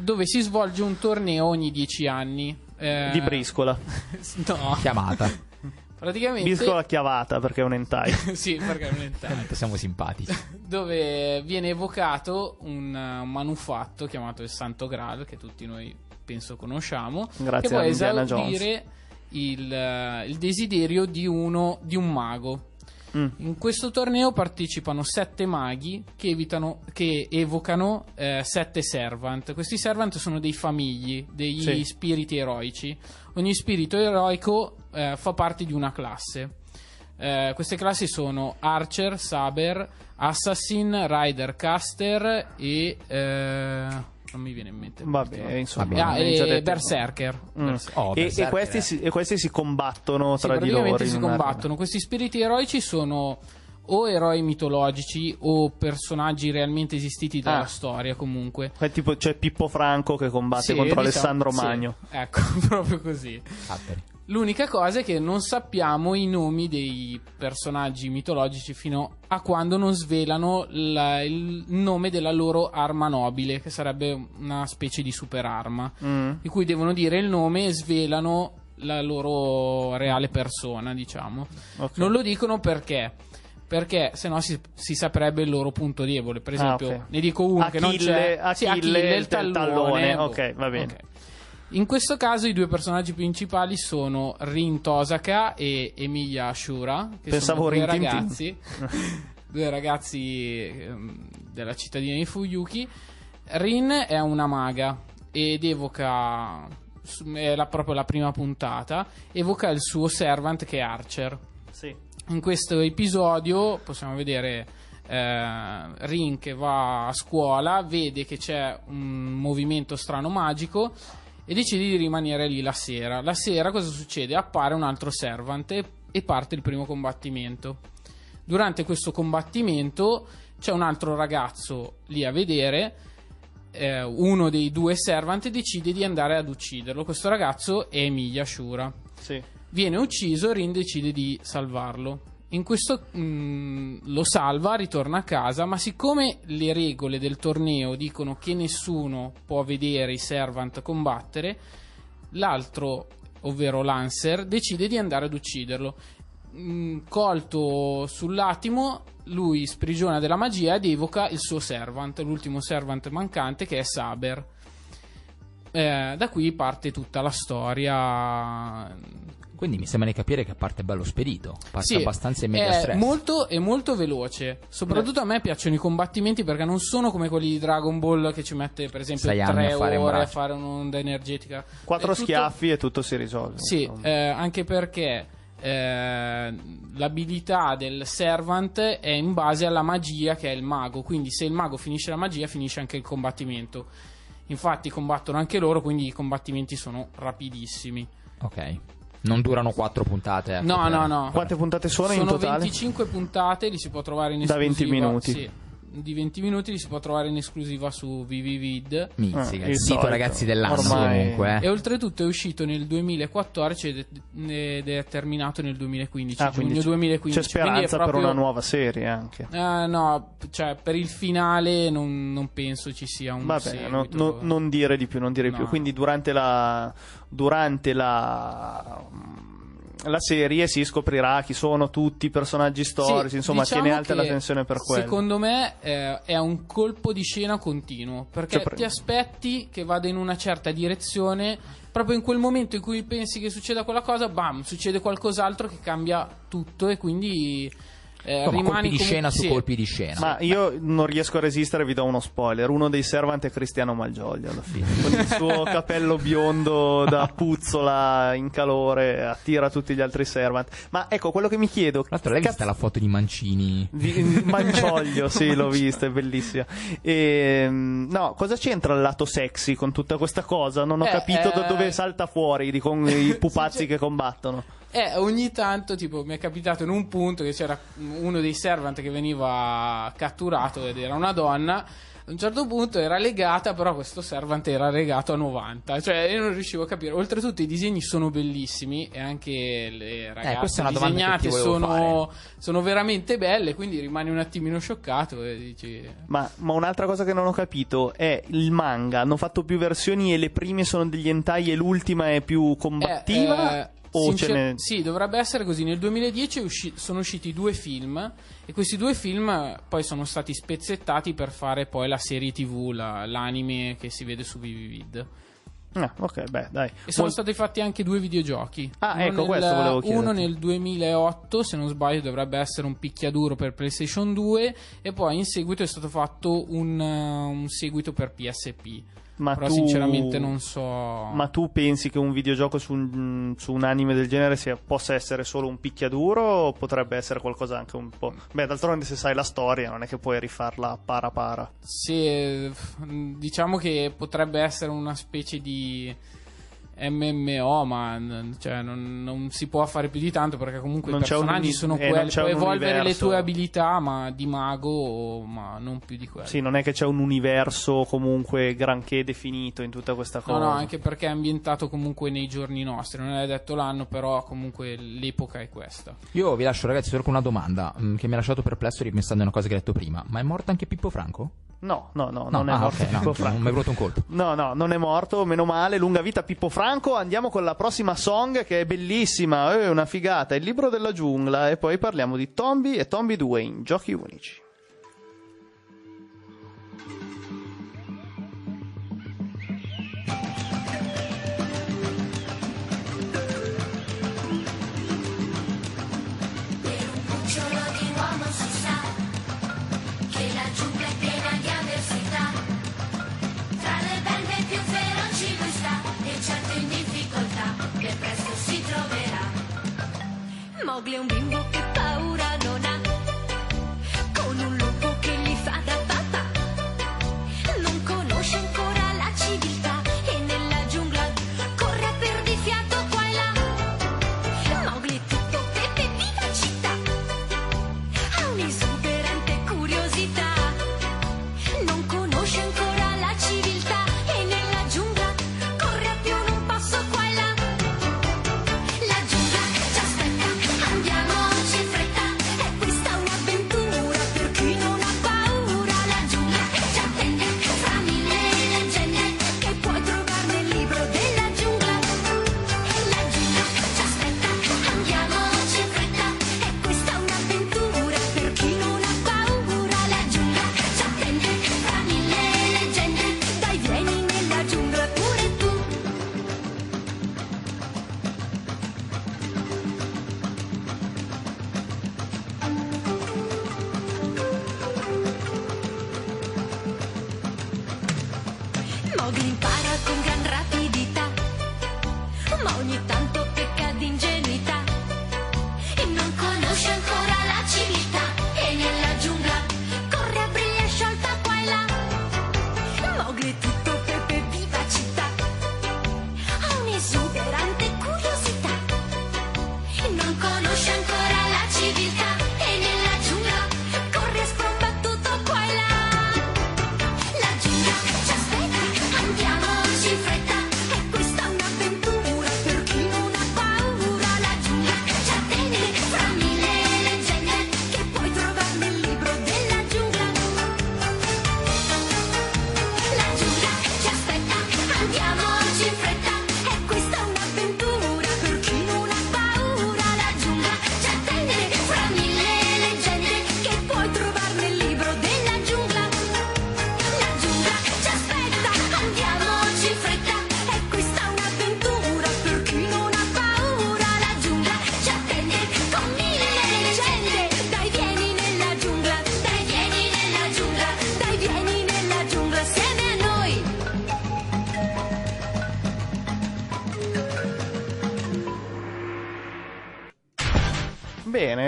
dove si svolge un torneo ogni dieci anni. eh, Di briscola. No, Chiamata. praticamente... Briscola chiavata perché è un hentai. sì, perché è un hentai. Siamo simpatici. dove viene evocato un manufatto chiamato il Santo Graal, che tutti noi penso conosciamo, Grazie che può esaudire il, uh, il desiderio di uno di un mago. Mm. In questo torneo partecipano sette maghi che, evitano, che evocano eh, sette servant. Questi servant sono dei famigli, degli Sì. spiriti eroici. Ogni spirito eroico eh, fa parte di una classe. Eh, queste classi sono Archer, Saber, Assassin, Rider, Caster e... eh, non mi viene in mente. Vabbè, insomma, Vabbè. Ah, hai già e detto- Berserker. Mm. Berserker. Oh, e, e Berserker, questi eh. si, e questi si combattono Sì, tra di loro. si combattono. Questi spiriti eroici sono o eroi mitologici o personaggi realmente esistiti dalla Ah. storia comunque. È tipo c'è Pippo Franco che combatte Sì, contro diciamo- Alessandro sì, Magno. Ecco, proprio così. Sapperi. L'unica cosa è che non sappiamo i nomi dei personaggi mitologici fino a quando non svelano la- il nome della loro arma nobile, che sarebbe una specie di super arma, Mm. di cui devono dire il nome e svelano la loro reale persona, diciamo. Ok. Non lo dicono perché? Perché se no si, si saprebbe il loro punto debole. Per Ah, esempio, ok. ne dico uno che non Achille- c'è. Sì, Achille, Achille, il il tallone. tallone. Ok, va bene. Ok. In questo caso i due personaggi principali sono Rin Tosaka e Emilia Ashura, che Pensavo sono due Rin ragazzi, due ragazzi ehm, della cittadina di Fuyuki. Rin è una maga ed evoca è la- proprio la prima puntata, evoca il suo servant che è Archer. Sì. In questo episodio possiamo vedere eh, Rin che va a scuola, vede che c'è un movimento strano magico e decide di rimanere lì la sera. La sera cosa succede? Appare un altro servant e, e parte il primo combattimento. Durante questo combattimento c'è un altro ragazzo lì a vedere. eh, uno dei due servant decide di andare ad ucciderlo. Questo ragazzo è Emilia Shura. Sì. Viene ucciso, Rin decide di salvarlo. In questo mh, lo salva, ritorna a casa, ma siccome le regole del torneo dicono che nessuno può vedere i servant combattere, l'altro, ovvero Lancer, decide di andare ad ucciderlo. Mh, colto sull'attimo, lui sprigiona della magia ed evoca il suo servant, l'ultimo servant mancante che è Saber. Eh, da qui parte tutta la storia. Quindi mi sembra di capire che parte bello spedito. Parte Sì, abbastanza in media è stress. molto, è molto veloce. Soprattutto a me piacciono i combattimenti perché non sono come quelli di Dragon Ball che ci mette, per esempio, Sei anni tre a fare un ore a fare un'onda energetica. Quattro È tutto- schiaffi e tutto si risolve. Sì, eh, anche perché eh, l'abilità del servant è in base alla magia che è il mago. Quindi, se il mago finisce la magia, finisce anche il combattimento. Infatti, combattono anche loro, quindi i combattimenti sono rapidissimi. Ok. Non durano quattro puntate. ecco, No, no, no. Quante puntate sono, in Sono totale? 25 puntate, li si può trovare in Da esclusiva. 20 minuti. Sì, di 20 minuti li si può trovare in esclusiva su VVVid. Mizzica, Eh, il sito solito. ragazzi dell'anno Ormai- comunque. eh. E oltretutto è uscito nel 2014 ed è, terminato nel 2015, Ah, quindi giugno c'è- 2015. C'è speranza Quindi è per proprio- una nuova serie anche. Eh, no, cioè per il finale non, non penso ci sia un Vabbè, seguito. no- no- non dire di più, non dire di No. più. Quindi durante la durante la la serie si scoprirà chi sono tutti i personaggi storici, Sì, insomma, diciamo tiene alta la tensione per quello. Secondo me eh, è un colpo di scena continuo perché Cioè, ti aspetti che vada in una certa direzione. Proprio in quel momento in cui pensi che succeda quella cosa, bam, succede qualcos'altro che cambia tutto e quindi eh, Insomma, rimani colpi di scena su sì. colpi di scena. Ma io non riesco a resistere, vi do uno spoiler. Uno dei servant è Cristiano Malgioglio alla fine. Con il suo capello biondo da puzzola in calore, attira tutti gli altri servant. Ma ecco, quello che mi chiedo. Tra l'altro, l'hai cazzo- vista la foto di Mancini? Vi- Mancioglio, sì, l'ho vista, è bellissima. Ehm, no, cosa c'entra il lato sexy con tutta questa cosa? Non ho Eh, capito da eh, dove salta fuori di con i pupazzi sì, che combattono. Eh, ogni tanto, tipo, mi è capitato in un punto che c'era uno dei servant che veniva catturato ed era una donna. A un certo punto era legata, però questo servant era legato a 90. Cioè, io non riuscivo a capire. Oltretutto, i disegni sono bellissimi e anche le ragazze Eh, disegnate sono, sono veramente belle. Quindi rimani un attimino scioccato e dici. Ma, ma un'altra cosa che non ho capito è il manga. Hanno fatto più versioni e le prime sono degli hentai e l'ultima è più combattiva? Eh, eh, sincer- ce n'è... Sì, dovrebbe essere così. Nel 2010 è usci- sono usciti due film e questi due film eh, poi sono stati spezzettati per fare poi la serie TV, la- l'anime che si vede su VVVid. Ah, ok, beh, dai. E sono Mol- stati fatti anche due videogiochi. Ah, Uno ecco, nel- questo volevo chiederti. Uno nel 2008, se non sbaglio, dovrebbe essere un picchiaduro per PlayStation 2 e poi in seguito è stato fatto un, uh, un seguito per PSP. Ma Però tu- sinceramente non so. Ma tu pensi che un videogioco su un, su un anime del genere sia- possa essere solo un picchiaduro o potrebbe essere qualcosa anche un po'... Beh, d'altronde se sai la storia non è che puoi rifarla para para. Sì, diciamo che potrebbe essere una specie di MMO, ma n- cioè, non, non si può fare più di tanto perché comunque Non i un personaggi uni- sono eh, quelli. Puoi un evolvere le universo. tue abilità, ma di mago, ma non più di quello. Sì, non è che c'è un universo comunque granché definito in tutta questa cosa. No, no, anche perché è ambientato comunque nei giorni nostri. Non è detto l'anno, però comunque l'epoca è questa. Io vi lascio, ragazzi, solo con una domanda mm, che mi ha lasciato perplesso ripensando a una cosa che hai detto prima. Ma è morto anche Pippo Franco? No, no, no, No, non è ah, morto ok, no, Pippo non Franco. mi è venuto un colpo. No, no, non è morto, meno male, lunga vita Pippo Franco. Andiamo con la prossima song che è bellissima, è una figata, il libro della giungla e poi parliamo di Tombi e Tombi 2 in giochi unici. Mowgli un bimbo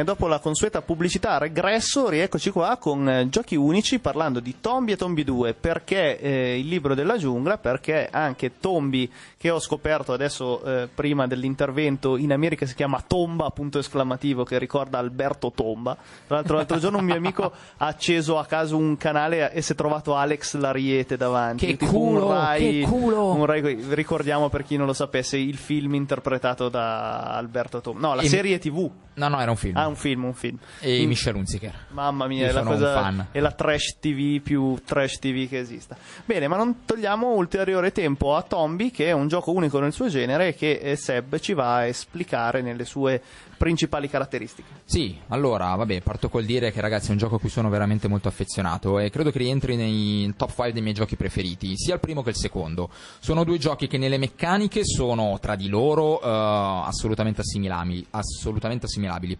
dopo la consueta pubblicità regresso, rieccoci qua con eh, giochi unici parlando di Tombi e Tombi 2. Perché eh, il libro della giungla? Perché anche Tombi, che ho scoperto adesso eh, prima dell'intervento, in America si chiama Tomba, punto esclamativo, che ricorda Alberto Tomba. Tra l'altro, l'altro giorno un mio amico ha acceso a caso un canale e si è trovato Alex Lariete davanti. Che tipo culo, un Rai, che culo! un Rai- ricordiamo per chi non lo sapesse il film interpretato da Alberto Tomba. No, la E- serie TV. No, no, era un film. Ah, un film, un film. E Mm. Michel Hunziker. Mamma mia, Io è la, un cosa, è la trash TV più trash TV che esista. Bene, ma non togliamo ulteriore tempo a Tombi, che è un gioco unico nel suo genere che eh, Seb ci va a esplicare nelle sue principali caratteristiche. Sì, allora, vabbè, parto col dire che ragazzi è un gioco a cui sono veramente molto affezionato e credo che rientri nei top 5 dei miei giochi preferiti, sia il primo che il secondo. Sono due giochi che nelle meccaniche sono tra di loro eh, assolutamente assimilabili, assolutamente assimilabili.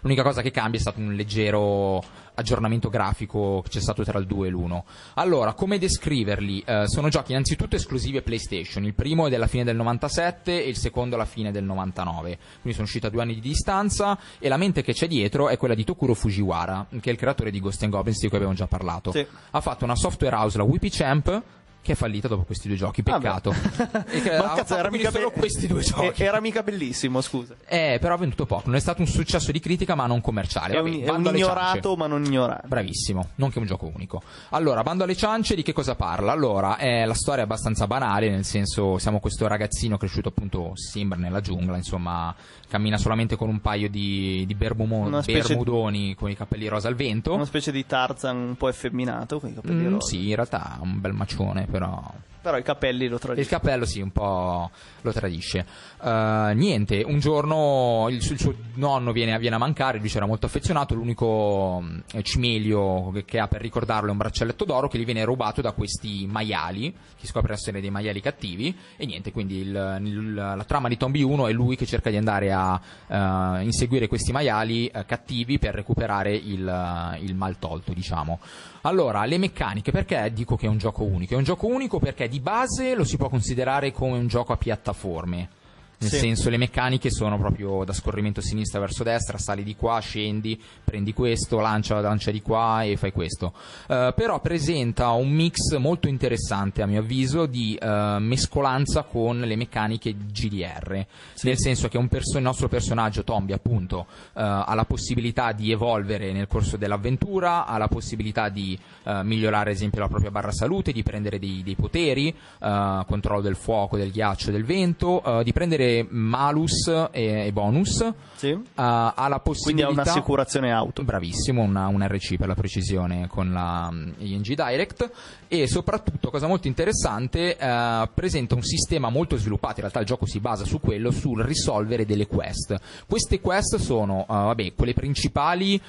L'unica cosa che cambia è stato un leggero aggiornamento grafico che c'è stato tra il 2 e l'1. Allora, come descriverli? Eh, sono giochi innanzitutto esclusivi PlayStation, il primo è della fine del 97 e il secondo alla fine del 99, quindi sono usciti a due anni di distanza e la mente che c'è dietro è quella di Tokuro Fujiwara, che è il creatore di Ghost and Goblins di cui abbiamo già parlato. Sì. Ha fatto una software house, la Whippy Champ, che è fallita dopo questi due giochi, peccato. E che Ma cazzo, era mica, solo be- questi due giochi. eh, era mica bellissimo, scusa. Eh, però ha venduto poco, non è stato un successo di critica ma non commerciale. È Vabbè, un, è bando un ignorato, ma non ignorante. Bravissimo, non che un gioco unico. Allora, bando alle ciance, di che cosa parla? Allora, è la storia è abbastanza banale, nel senso, siamo questo ragazzino cresciuto appunto, sembra nella giungla, insomma, cammina solamente con un paio di, di bermumo- bermudoni con i capelli rosa al vento. Una specie di Tarzan un po' effeminato, con i capelli Mm, rosa. sì, in realtà è un bel macione, però Però i capelli lo il tradiscono. cappello sì, un po' lo tradisce. Eh, niente, un giorno il, suo- il suo nonno viene, viene a mancare, lui c'era molto affezionato, l'unico mh, cimelio che, che ha per ricordarlo è un braccialetto d'oro che gli viene rubato da questi maiali, che scopre essere dei maiali cattivi, e niente, quindi il- il- la trama di Tombi 1 è lui che cerca di andare a eh, inseguire questi maiali eh, cattivi per recuperare il, il mal tolto, diciamo. Allora, le meccaniche, perché dico che è un gioco unico? È un gioco unico perché di base lo si può considerare come un gioco a piattaforme. Nel Sì. senso, le meccaniche sono proprio da scorrimento sinistra verso destra, sali di qua, scendi, prendi questo, lancia, lancia di qua e fai questo. Eh, però presenta un mix molto interessante, a mio avviso, di eh, mescolanza con le meccaniche GDR. Nel senso che un perso- il nostro personaggio, Tombi, appunto, eh, ha la possibilità di evolvere nel corso dell'avventura, ha la possibilità di migliorare, ad esempio, la propria barra salute, di prendere dei, dei poteri, controllo del fuoco, del ghiaccio, del vento, di prendere malus e, e bonus. Sì? eh, ha la Quindi possibilità ha un'assicurazione auto. Bravissimo, una- un RC per la precisione con la mm, ING Direct e soprattutto, cosa molto interessante, eh, presenta un sistema molto sviluppato, in realtà il gioco si basa su quello, sul risolvere delle quest. Queste quest sono, eh, vabbè, quelle principali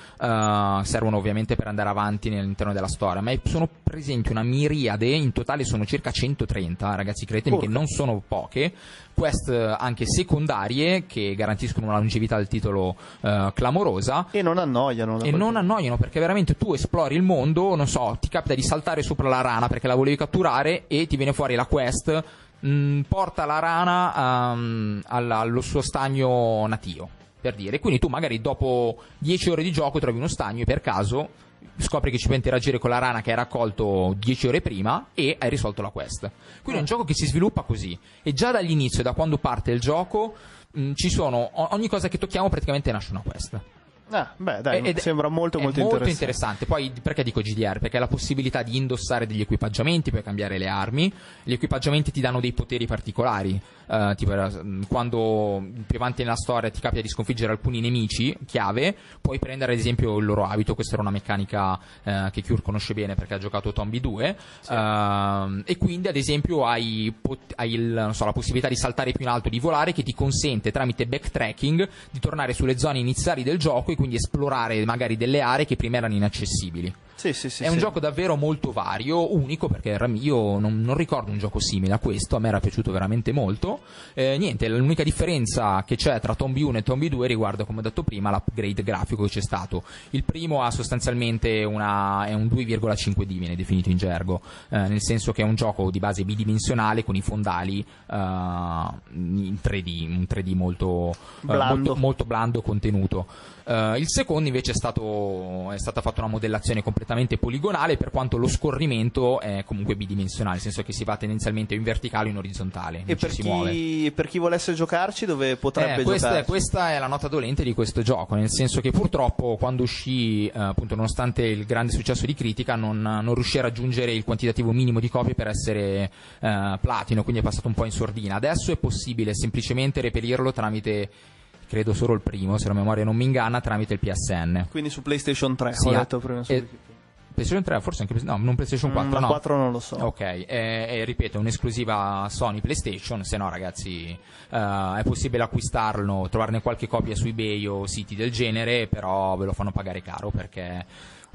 servono ovviamente per andare avanti all'interno della storia, ma sono presenti una miriade, in totale sono circa 130, ragazzi credetemi che Porca. non sono poche, quest eh, anche secondarie che garantiscono una longevità del titolo eh, clamorosa E non annoiano. e non annoiano perché veramente tu esplori il mondo, non so, ti capita di saltare sopra la rana perché la volevi catturare e ti viene fuori la quest, mh, porta la rana ehm, alla- allo suo stagno natio, per dire. Quindi tu magari dopo 10 ore di gioco trovi uno stagno e per caso scopri che ci puoi interagire con la rana che hai raccolto 10 ore prima e hai risolto la quest. Quindi è un gioco che si sviluppa così e già dall'inizio, da quando parte il gioco, mh, ci sono ogni cosa che tocchiamo praticamente nasce una quest. Ah, beh, dai, Ed- sembra molto, molto, molto interessante. interessante. Poi perché dico GDR? Perché hai la possibilità di indossare degli equipaggiamenti, puoi cambiare le armi. Gli equipaggiamenti ti danno dei poteri particolari. eh, tipo eh, quando più avanti nella storia ti capita di sconfiggere alcuni nemici chiave, puoi prendere ad esempio il loro abito. Questa era una meccanica eh, che Cure conosce bene perché ha giocato Tombi 2. Ehm, e quindi ad esempio hai, pot- hai il- non so, la possibilità di saltare più in alto, di volare, che ti consente tramite backtracking di tornare sulle zone iniziali del gioco e quindi esplorare magari delle aree che prima erano inaccessibili. Sì, sì, sì. è un gioco davvero molto vario, unico perché io non, non ricordo un gioco simile a questo, a me era piaciuto veramente molto. Eh, niente, l'unica differenza che c'è tra Tomb 1 e Tomb 2 riguarda, come ho detto prima, l'upgrade grafico che c'è stato. Il primo ha sostanzialmente una, è un 2,5D, viene definito in gergo, eh, nel senso che è un gioco di base bidimensionale con i fondali eh, in 3D, un 3D molto eh, Blando. molto, molto blando contenuto. Eh, il secondo invece è, stato, è stata fatta una modellazione completamente poligonale, per quanto lo scorrimento è comunque bidimensionale, nel senso che si va tendenzialmente in verticale o in orizzontale, E per chi, per chi volesse giocarci, dove potrebbe Eh, questa, è, giocare? questa è la nota dolente di questo gioco, nel senso che purtroppo quando uscì, eh, appunto, nonostante il grande successo di critica, non, non riuscì a raggiungere il quantitativo minimo di copie per essere eh, platino, quindi è passato un po' in sordina. Adesso è possibile semplicemente reperirlo tramite, credo solo il primo, se la memoria non mi inganna, tramite il PSN. Quindi su PlayStation 3, Sì, ho detto prima. su Wikipedia. PlayStation 3, forse anche no, non PlayStation 4, Mm, no. 4 non lo so. Ok, è, è, ripeto, è un'esclusiva Sony PlayStation, se no ragazzi eh, è possibile acquistarlo, trovarne qualche copia su eBay o siti del genere, però ve lo fanno pagare caro perché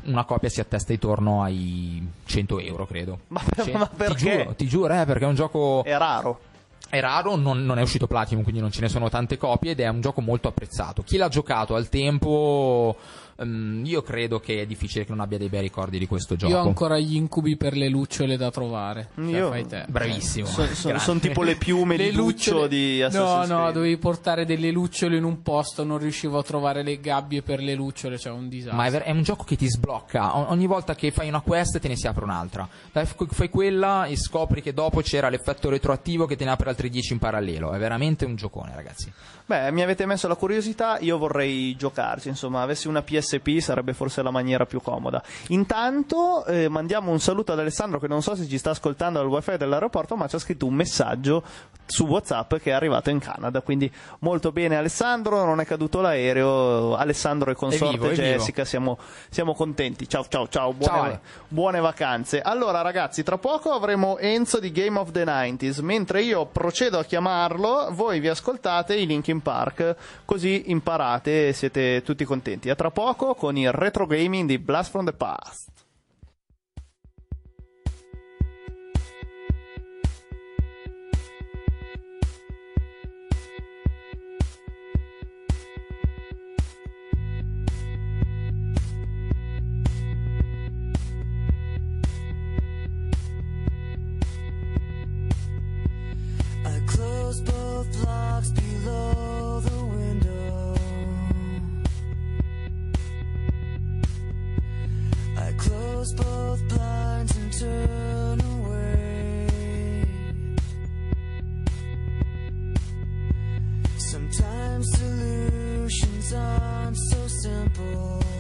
una copia si attesta intorno ai 100 euro, credo. Ma- Sì, ma Ti perché? giuro, ti giuro, eh, perché è un gioco È raro. È raro, non, non è uscito Platinum, quindi non ce ne sono tante copie ed è un gioco molto apprezzato. Chi l'ha giocato al tempo, ehm, io credo che è difficile che non abbia dei bei ricordi di questo gioco. Io ho ancora gli incubi per le lucciole da trovare. Cioè, Io- fai te. Bravissimo. Sono Grande. tipo le piume Le di lucciole- di No, Assassin's no, Creed. dovevi portare delle lucciole in un posto, non riuscivo a trovare le gabbie per le lucciole, cioè un disastro. Ma è, ver- è un gioco che ti sblocca. O- ogni volta che fai una quest te ne si apre un'altra. Dai, fai quella e scopri che dopo c'era l'effetto retroattivo che te ne apre altre 10 in parallelo. È veramente un giocone, ragazzi. Beh, mi avete messo la curiosità, io vorrei giocarci, insomma, avessi una PSP sarebbe forse la maniera più comoda. Intanto eh, mandiamo un saluto ad Alessandro che non so se ci sta ascoltando dal wifi dell'aeroporto, ma ci ha scritto un messaggio su WhatsApp che è arrivato in Canada, quindi molto bene Alessandro, non è caduto l'aereo, Alessandro e consorte vivo. Jessica, siamo, siamo contenti. Ciao ciao ciao, buone, Ciao, Ale. buone vacanze. Allora ragazzi, tra poco avremo Enzo di Game of the 90s, mentre io procedo a chiamarlo, voi vi ascoltate i Linkin Park, così imparate e siete tutti contenti. A tra poco con il retro gaming di Blast from the Past. Both locks below the window. I close both blinds and turn away. Sometimes solutions aren't so simple.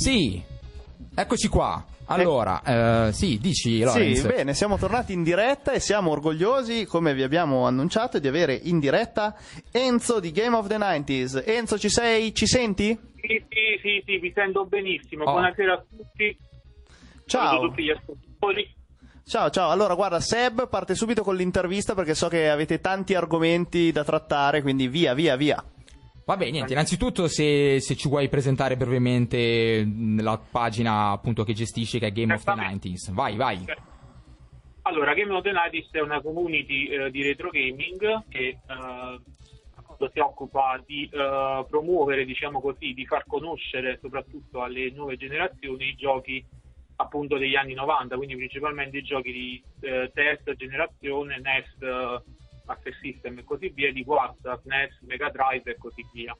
Sì, eccoci qua. Allora, eh, sì, dici Lorenz. Sì, bene, siamo tornati in diretta e siamo orgogliosi, come vi abbiamo annunciato, di avere in diretta Enzo di Game of the 90s. Enzo, ci sei? Ci senti? Sì, sì, sì, sì, vi sento benissimo. Oh. Buonasera a tutti. Saluto Ciao. tutti gli ascoltatori. Ciao, ciao. Allora, guarda, Seb parte subito con l'intervista perché so che avete tanti argomenti da trattare, quindi via, via, via. Vabbè, niente, innanzitutto se, se ci vuoi presentare brevemente la pagina appunto che gestisci che è Game of the 90s. Vai, vai. Allora, Game of the Nights è una community eh, di retro gaming che eh, si occupa di eh, promuovere, diciamo così, di far conoscere soprattutto alle nuove generazioni i giochi appunto degli anni 90, quindi principalmente i giochi di eh, terza generazione, NES, Master System e così via, di quarta, SNES, Mega Drive e così via.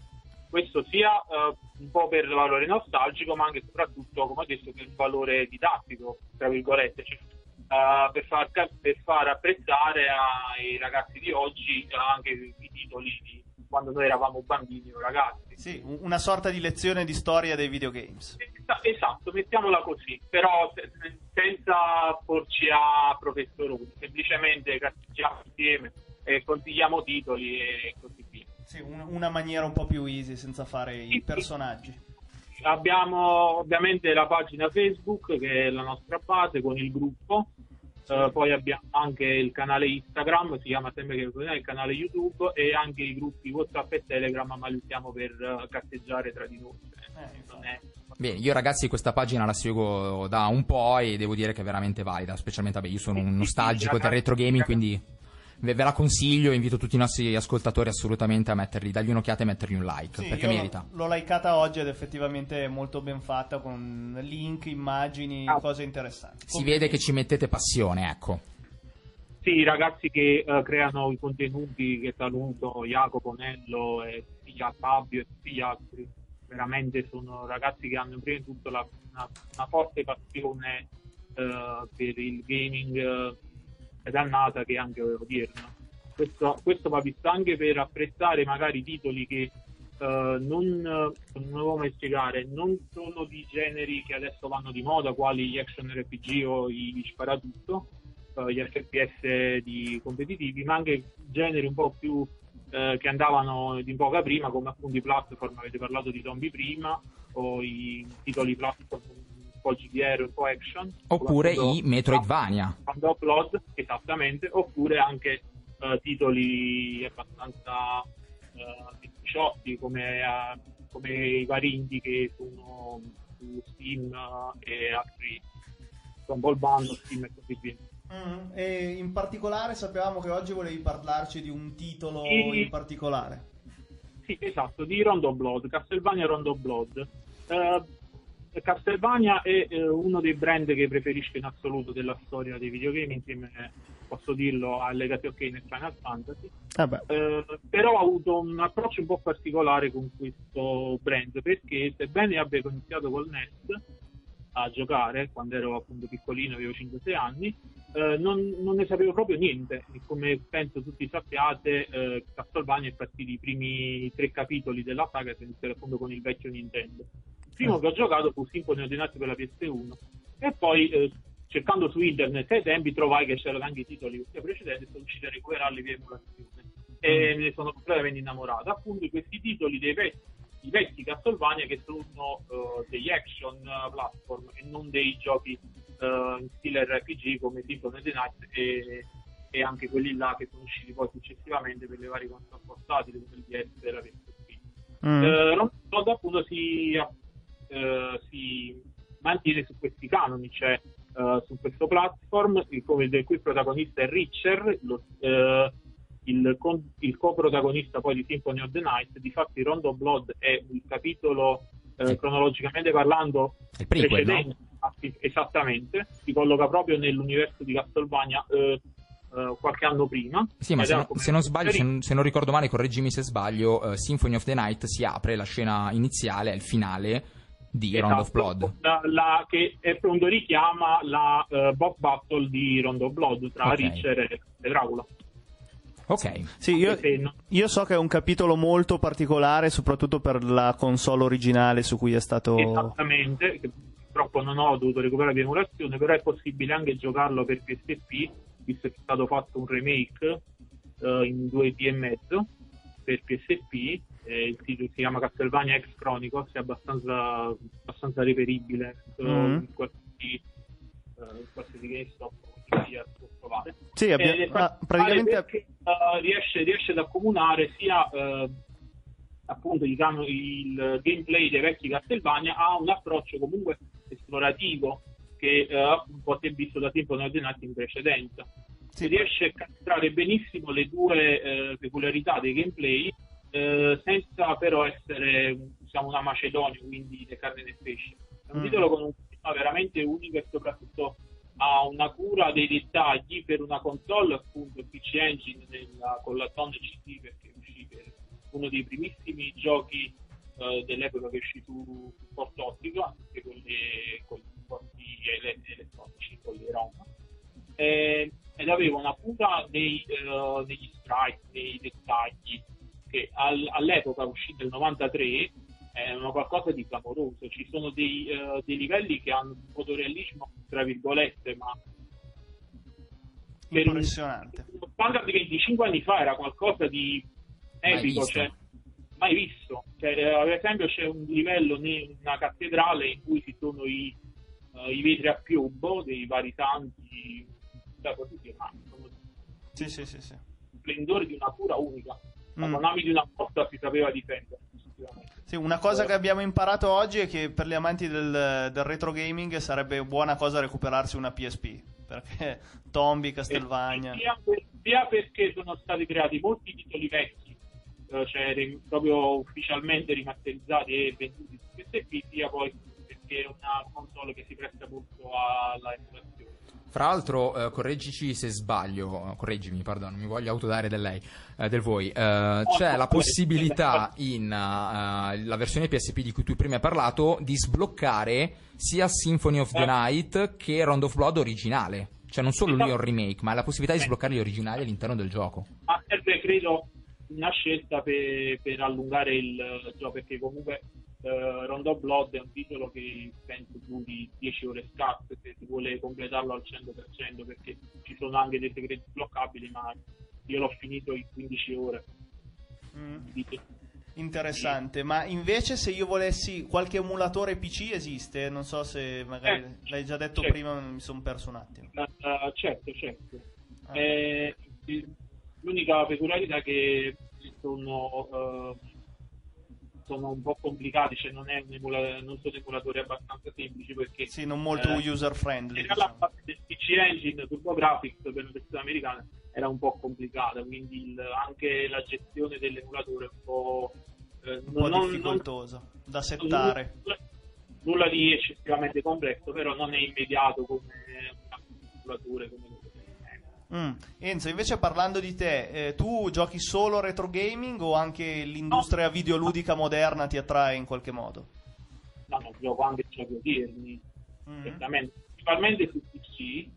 Questo sia eh, un po' per il valore nostalgico, ma anche e soprattutto, come ho detto, per il valore didattico, tra virgolette, cioè, eh, per, far, per far apprezzare ai ragazzi di oggi eh, anche i titoli di quando noi eravamo bambini o ragazzi. Sì, un- una sorta di lezione di storia dei videogames. Esa- Esatto, mettiamola così, però se- senza porci a professoroni, semplicemente castiggiamo insieme e consigliamo titoli e così via. Sì, un- una maniera un po' più easy, senza fare i personaggi. Abbiamo ovviamente la pagina Facebook che è la nostra base con il gruppo, Eh, poi abbiamo anche il canale Instagram, si chiama sempre che il canale YouTube e anche i gruppi WhatsApp e Telegram, ma li usiamo per eh, casteggiare tra di noi. Eh, Non è- Bene, io ragazzi questa pagina la seguo da un po' e devo dire che è veramente valida, specialmente vabbè, io sono un nostalgico del retro gaming, quindi ve, ve la consiglio invito tutti i nostri ascoltatori assolutamente a metterli, dargli un'occhiata e mettergli un like, Sì, perché merita. L'ho likeata oggi ed effettivamente è molto ben fatta con link, immagini, Ah. cose interessanti. Si vede che ci mettete passione, ecco. Sì, i ragazzi che eh, creano i contenuti che saluto, Jacopo, Nello e sia Fabio e tutti gli altri, veramente sono ragazzi che hanno prima di tutto la- una, una forte passione eh, per il gaming eh, ed annata che è anche odierna. Questo, questo va visto anche per apprezzare magari titoli che eh, non, non come spiegare, non sono di generi che adesso vanno di moda, quali gli action RPG o i sparatutto, eh, gli FPS di competitivi, ma anche generi un po' più eh, che andavano di poca prima, come appunto i platform, avete parlato di zombie prima, o i titoli platform un po' GDR, un po' action. Oppure i Metroidvania. quando upload, esattamente, oppure anche eh, titoli abbastanza difficiotti come, eh, come i vari indie che sono su Steam e altri Rumble Bundle, Steam e così via. Mm, e in particolare sapevamo che oggi volevi parlarci di un titolo Sì. in particolare. Sì, esatto, di Rondo Blood, Castlevania Rondo Blood. Eh, Castlevania è eh, uno dei brand che preferisco in assoluto della storia dei videogame, insieme, posso dirlo, a Legacy of Kane e Final Fantasy. Vabbè. Eh, però ho avuto un approccio un po' particolare con questo brand perché sebbene abbia iniziato col NES a giocare quando ero appunto piccolino, avevo 5-6 anni, eh, non, non ne sapevo proprio niente. E Come penso tutti sappiate, eh, Castlevania è partito i primi tre capitoli della saga, che iniziato appunto con il vecchio Nintendo. Primo che ho giocato fu Symphony of the Night per la PS1 e poi eh, cercando su internet ai tempi trovai che c'erano anche i titoli precedenti e sono riuscito a recuperarli via emulazione. E me ne sono completamente innamorato. Appunto di questi titoli dei vecchi, i vecchi Castlevania che sono eh, degli action eh, platform e non dei giochi eh, in stile RPG come Symphony of the Night e, e anche quelli là che sono usciti poi successivamente per le varie console portatili come il DS e la PSP Mm. eh, Ron Todd appunto si, eh, si mantiene su questi canoni, cioè eh, su questo platform, il, come- del cui protagonista è Richer, lo- eh, il, con- il co-protagonista poi di Symphony of the Night. Difatti, Rondo Blood è il capitolo eh, Sì. cronologicamente parlando prequel, precedente, sì, esattamente, si colloca proprio nell'universo di Castlevania eh, qualche anno prima. Sì, ma se, come- se non sbaglio, se non, se non ricordo male, correggimi se sbaglio, eh, Symphony of the Night si apre, la scena iniziale è il finale di Round of Esatto, Blood. la- la- che è appunto richiama la eh, boss battle di Rondo of Blood tra Ok. Richer e, e Dracula. Ok, Sì, io, io so che è un capitolo molto particolare, soprattutto per la console originale su cui è stato. Esattamente, che purtroppo non ho dovuto recuperare di emulazione, però è possibile anche giocarlo per PSP, visto che è stato fatto un remake eh, in 2D e mezzo per PSP. Eh, il titolo si chiama Castlevania X Chronicles, è abbastanza, abbastanza reperibile eh, Mm. in qualsiasi, eh, qualsiasi GameStop sia trovare. Sì, abbia- Eh, ah, praticamente. perché, eh, riesce, riesce ad accomunare sia eh, appunto diciamo, il gameplay dei vecchi Castlevania a un approccio comunque esplorativo che eh, un po' si è visto da the Night in precedenza Sì. riesce a castrare benissimo le due eh, peculiarità dei gameplay eh, senza però essere diciamo, una Macedonia quindi né carne né pesce. È un Mm. titolo con un clima veramente unico e soprattutto ha una cura dei dettagli per una console appunto PC Engine nella- con la Ton CD perché uscì per uno dei primissimi giochi eh, dell'epoca che uscì su supporto ottico anche con, le, con i supporti ele- elettronici con le ROM. Eh, ed aveva una cura dei, eh, degli sprite, dei dettagli che al- all'epoca uscì nel 93 erano qualcosa di clamoroso. Ci sono dei, eh, dei livelli che hanno un fotorealismo, tra virgolette, ma per un, Impressionante. standard di 25 anni fa era qualcosa di Mai epico, visto. cioè, mai visto. Cioè, eh, ad esempio c'è un livello in una cattedrale in cui ci sono i, eh, i vetri a piombo dei vari santi, da così sono Sì, sì, sì, sì. splendori di una cura unica. La Mm. Konami di una volta si sapeva effettivamente. Sì, una cosa che abbiamo imparato oggi è che per gli amanti del, del retro gaming sarebbe buona cosa recuperarsi una PSP. Perché Tombi, Castlevania. Eh, Sia, sia perché sono stati creati molti titoli vecchi, eh, cioè ri- proprio ufficialmente rimasterizzati e venduti su PSP, sia poi perché è una console che si presta molto alla emulazione. Fra l'altro, eh, correggici se sbaglio, correggimi, perdono, mi voglio autodare del lei, eh, del voi. Eh, c'è la possibilità in eh, la versione PSP di cui tu prima hai parlato di sbloccare sia Symphony of the Eh. Night che Round of Blood originale. Cioè non solo Esatto. remake, ma la possibilità di sbloccare gli originali all'interno del gioco. Ma serve, credo, una scelta per, per allungare il gioco, perché comunque eh, Rondo Blood è un titolo che penso duri 10 ore scarse se si vuole completarlo al 100%, perché ci sono anche dei segreti sbloccabili, ma io l'ho finito in 15 ore. Mm, interessante. Ma invece se io volessi qualche emulatore PC esiste? Non so se magari Eh, l'hai già detto certo. prima, mi sono perso un attimo. Eh, certo, certo. Ah. Eh, l'unica peculiarità è che sono, eh, sono un po' complicati, cioè non, è un emula- non sono emulatori abbastanza semplici perché Sì, non molto eh, user friendly. diciamo. la parte del PC Engine TurboGrafx per le persone americane era un po' complicata, quindi il- anche la gestione dell'emulatore è un po', eh, Un po' non- non- da non- settare. nulla, nulla di eccessivamente complesso, però non è immediato come un emulatore come Mm. Enzo, invece parlando di te, eh, tu giochi solo retro gaming o anche l'industria videoludica moderna ti attrae in qualche modo? no, no, gioco anche giochi odierni, Mm. certamente, principalmente su PC,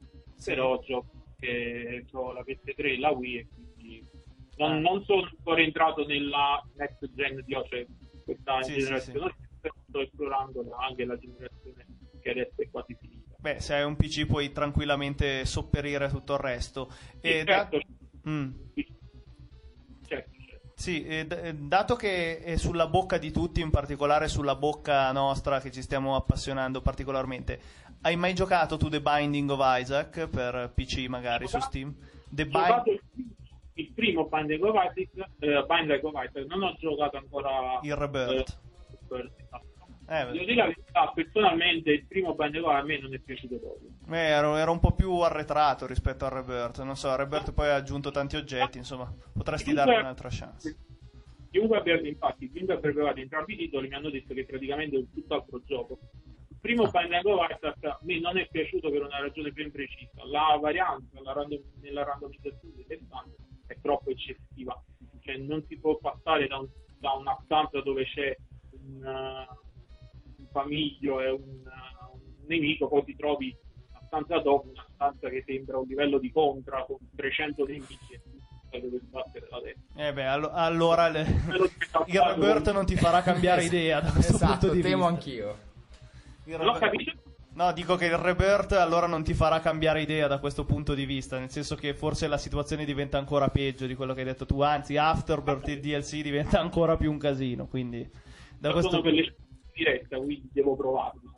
però gioco che ho la PS3 e la Wii e quindi non, Ah. non sono ancora entrato nella next gen di cioè questa Sì, sì, generazione, però sto esplorando anche la generazione che adesso è quasi finita. Beh, se hai un PC puoi tranquillamente sopperire a tutto il resto. E Sì, da- certo, Mm. certo, certo. Sì, dato che è sulla bocca di tutti, in particolare sulla bocca nostra che ci stiamo appassionando particolarmente, hai mai giocato tu The Binding of Isaac per PC magari su Steam? The Bind- il, primo Binding of Isaac, eh, Binding of Isaac, non ho giocato ancora il Rebirth. eh, Rebirth, esatto. Eh, Devo dire la verità, personalmente il primo Bandecoot a me non è piaciuto proprio. eh, ero un po' più arretrato rispetto al Rebirth. Non so, il Rebirth poi ha aggiunto tanti oggetti, insomma, potresti Chiunque- dargli un'altra chance. Chiunque abbia, infatti, chiunque abbia provato entrambi i titoli mi hanno detto che praticamente è un tutt'altro gioco. Il primo of Isaac a me non è piaciuto per una ragione ben precisa. La varianza la random- nella randomizzazione delle stanze è troppo eccessiva. Cioè non si può passare da, un- da una stanza dove c'è un famiglio e un, un nemico, poi ti trovi una stanza dopo, una stanza che sembra un livello di contra con 300 nemici e dove sbattere la testa. Eh beh, allo- allora le- il Rebirth non ti farà cambiare idea da questo Esatto, punto di temo vista. anch'io. Il capito? No, dico che il Rebirth allora non ti farà cambiare idea da questo punto di vista, nel senso che forse la situazione diventa ancora peggio di quello che hai detto tu, anzi Afterbirth il DLC diventa ancora più un casino, quindi da questo per le diretta, quindi devo provarlo.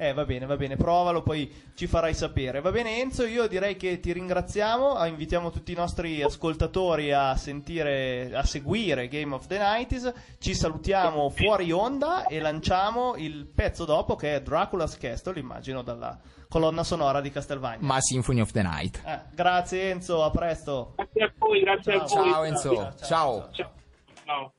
Eh, va bene, va bene, provalo, poi ci farai sapere. Va bene Enzo, io direi che ti ringraziamo, ah, invitiamo tutti i nostri ascoltatori a sentire, a seguire Game of the 90s, ci salutiamo fuori onda e lanciamo il pezzo dopo che è Dracula's Castle, immagino dalla colonna sonora di Castlevania. Ma Symphony of the Night. Eh, grazie Enzo, a presto. Grazie a voi, grazie a voi. Ciao Enzo, ciao. Ciao. Ciao.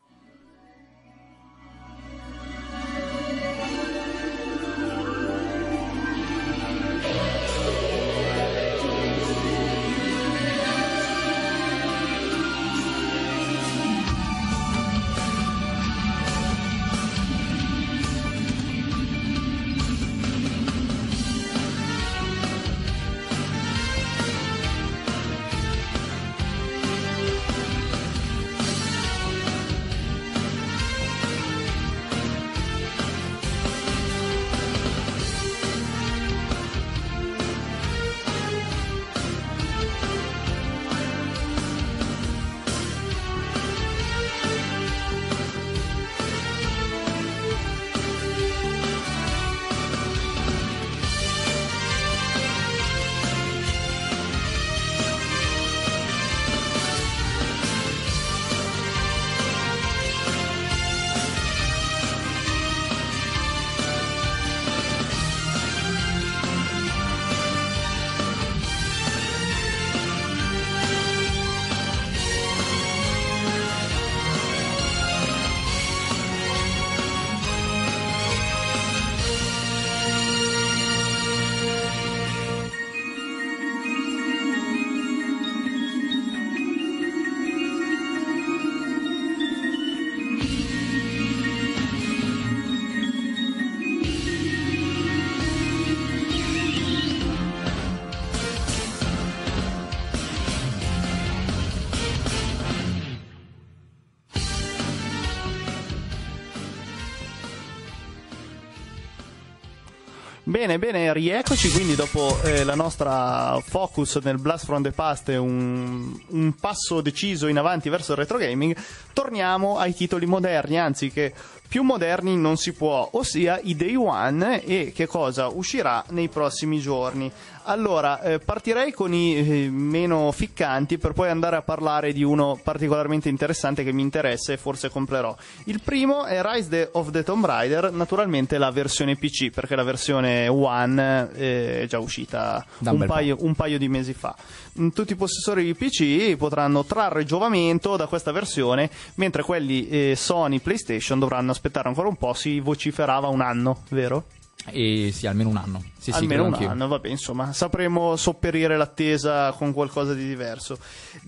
Bene, bene, rieccoci quindi dopo eh, la nostra focus nel Blast from the Past un, un passo deciso in avanti verso il retro gaming, torniamo ai titoli moderni, anzi che più moderni non si può, ossia i Day One e che cosa uscirà nei prossimi giorni. Allora, eh, partirei con i eh, meno ficcanti per poi andare a parlare di uno particolarmente interessante che mi interessa e forse comprerò. Il primo è Rise of the Tomb Raider, naturalmente la versione PC, perché la versione One eh, è già uscita un paio, un paio di mesi fa. Mm, Tutti i possessori di PC potranno trarre giovamento da questa versione, mentre quelli eh, Sony PlayStation dovranno aspettare ancora un po', si vociferava un anno, vero? E sì, almeno un anno. Sì, Almeno un anch'io. anno, vabbè, insomma, sapremo sopperire l'attesa con qualcosa di diverso.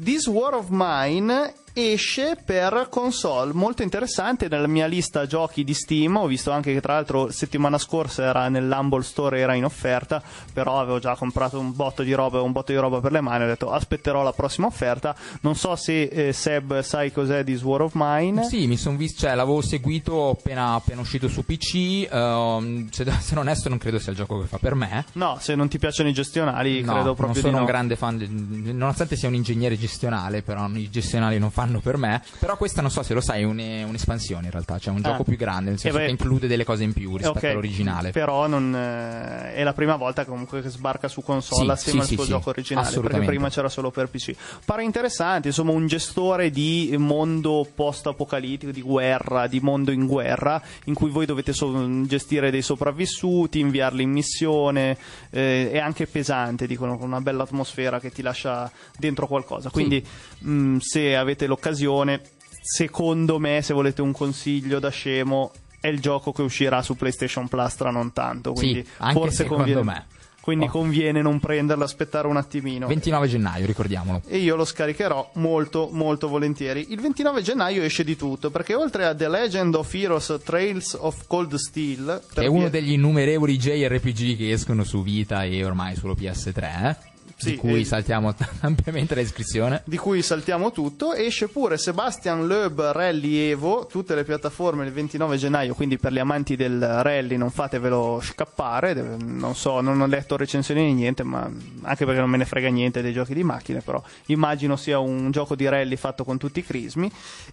This War of Mine esce per console, molto interessante nella mia lista giochi di Steam, ho visto anche che tra l'altro settimana scorsa era nell'Humble Store era in offerta, però avevo già comprato un botto di roba un botto di roba per le mani, ho detto aspetterò la prossima offerta, non so se eh, Seb sai cos'è This War of Mine. Sì, mi sono visto, cioè l'avevo seguito appena, appena uscito su PC. ehm, se devo essere onesto, non credo sia il gioco che fa per me. No, se non ti piacciono i gestionali, No, credo non proprio sono di no. un grande fan, di- nonostante sia un ingegnere gestionale, però i gestionali non fanno fanno per me. Però questa non so se lo sai, è un- un'espansione in realtà, cioè un Ah. gioco più grande, nel senso Eh beh. che include delle cose in più rispetto Ok, all'originale. Però non, eh, è la prima volta comunque che sbarca su console Sì, assieme sì, al sì, suo sì, gioco originale, perché assolutamente. prima c'era solo per PC. Pare interessante, insomma, un gestore di mondo post-apocalittico, di guerra, di mondo in guerra, in cui voi dovete so- gestire dei sopravvissuti, inviarli in missione, eh, è anche pesante, dicono, con una bella atmosfera che ti lascia dentro qualcosa. Quindi, mh, se avete l'occasione, secondo me, se volete un consiglio da scemo, è il gioco che uscirà su PlayStation Plus tra non tanto. Quindi Sì, forse secondo conviene, me. Quindi Oh. conviene non prenderlo, aspettare un attimino. 29 gennaio, ricordiamolo. E io lo scaricherò molto, molto volentieri. Il 29 gennaio esce di tutto, perché oltre a The Legend of Heroes Trails of Cold Steel, Che è uno via- degli innumerevoli JRPG che escono su Vita e ormai solo PS3, eh? Sì, di cui saltiamo ampiamente la descrizione. di cui saltiamo tutto, esce pure Sebastian Loeb Rally Evo, tutte le piattaforme il 29 gennaio, quindi per gli amanti del rally non fatevelo scappare, non so, non ho letto recensioni né niente, ma anche perché non me ne frega niente dei giochi di macchine, però immagino sia un gioco di rally fatto con tutti i crismi.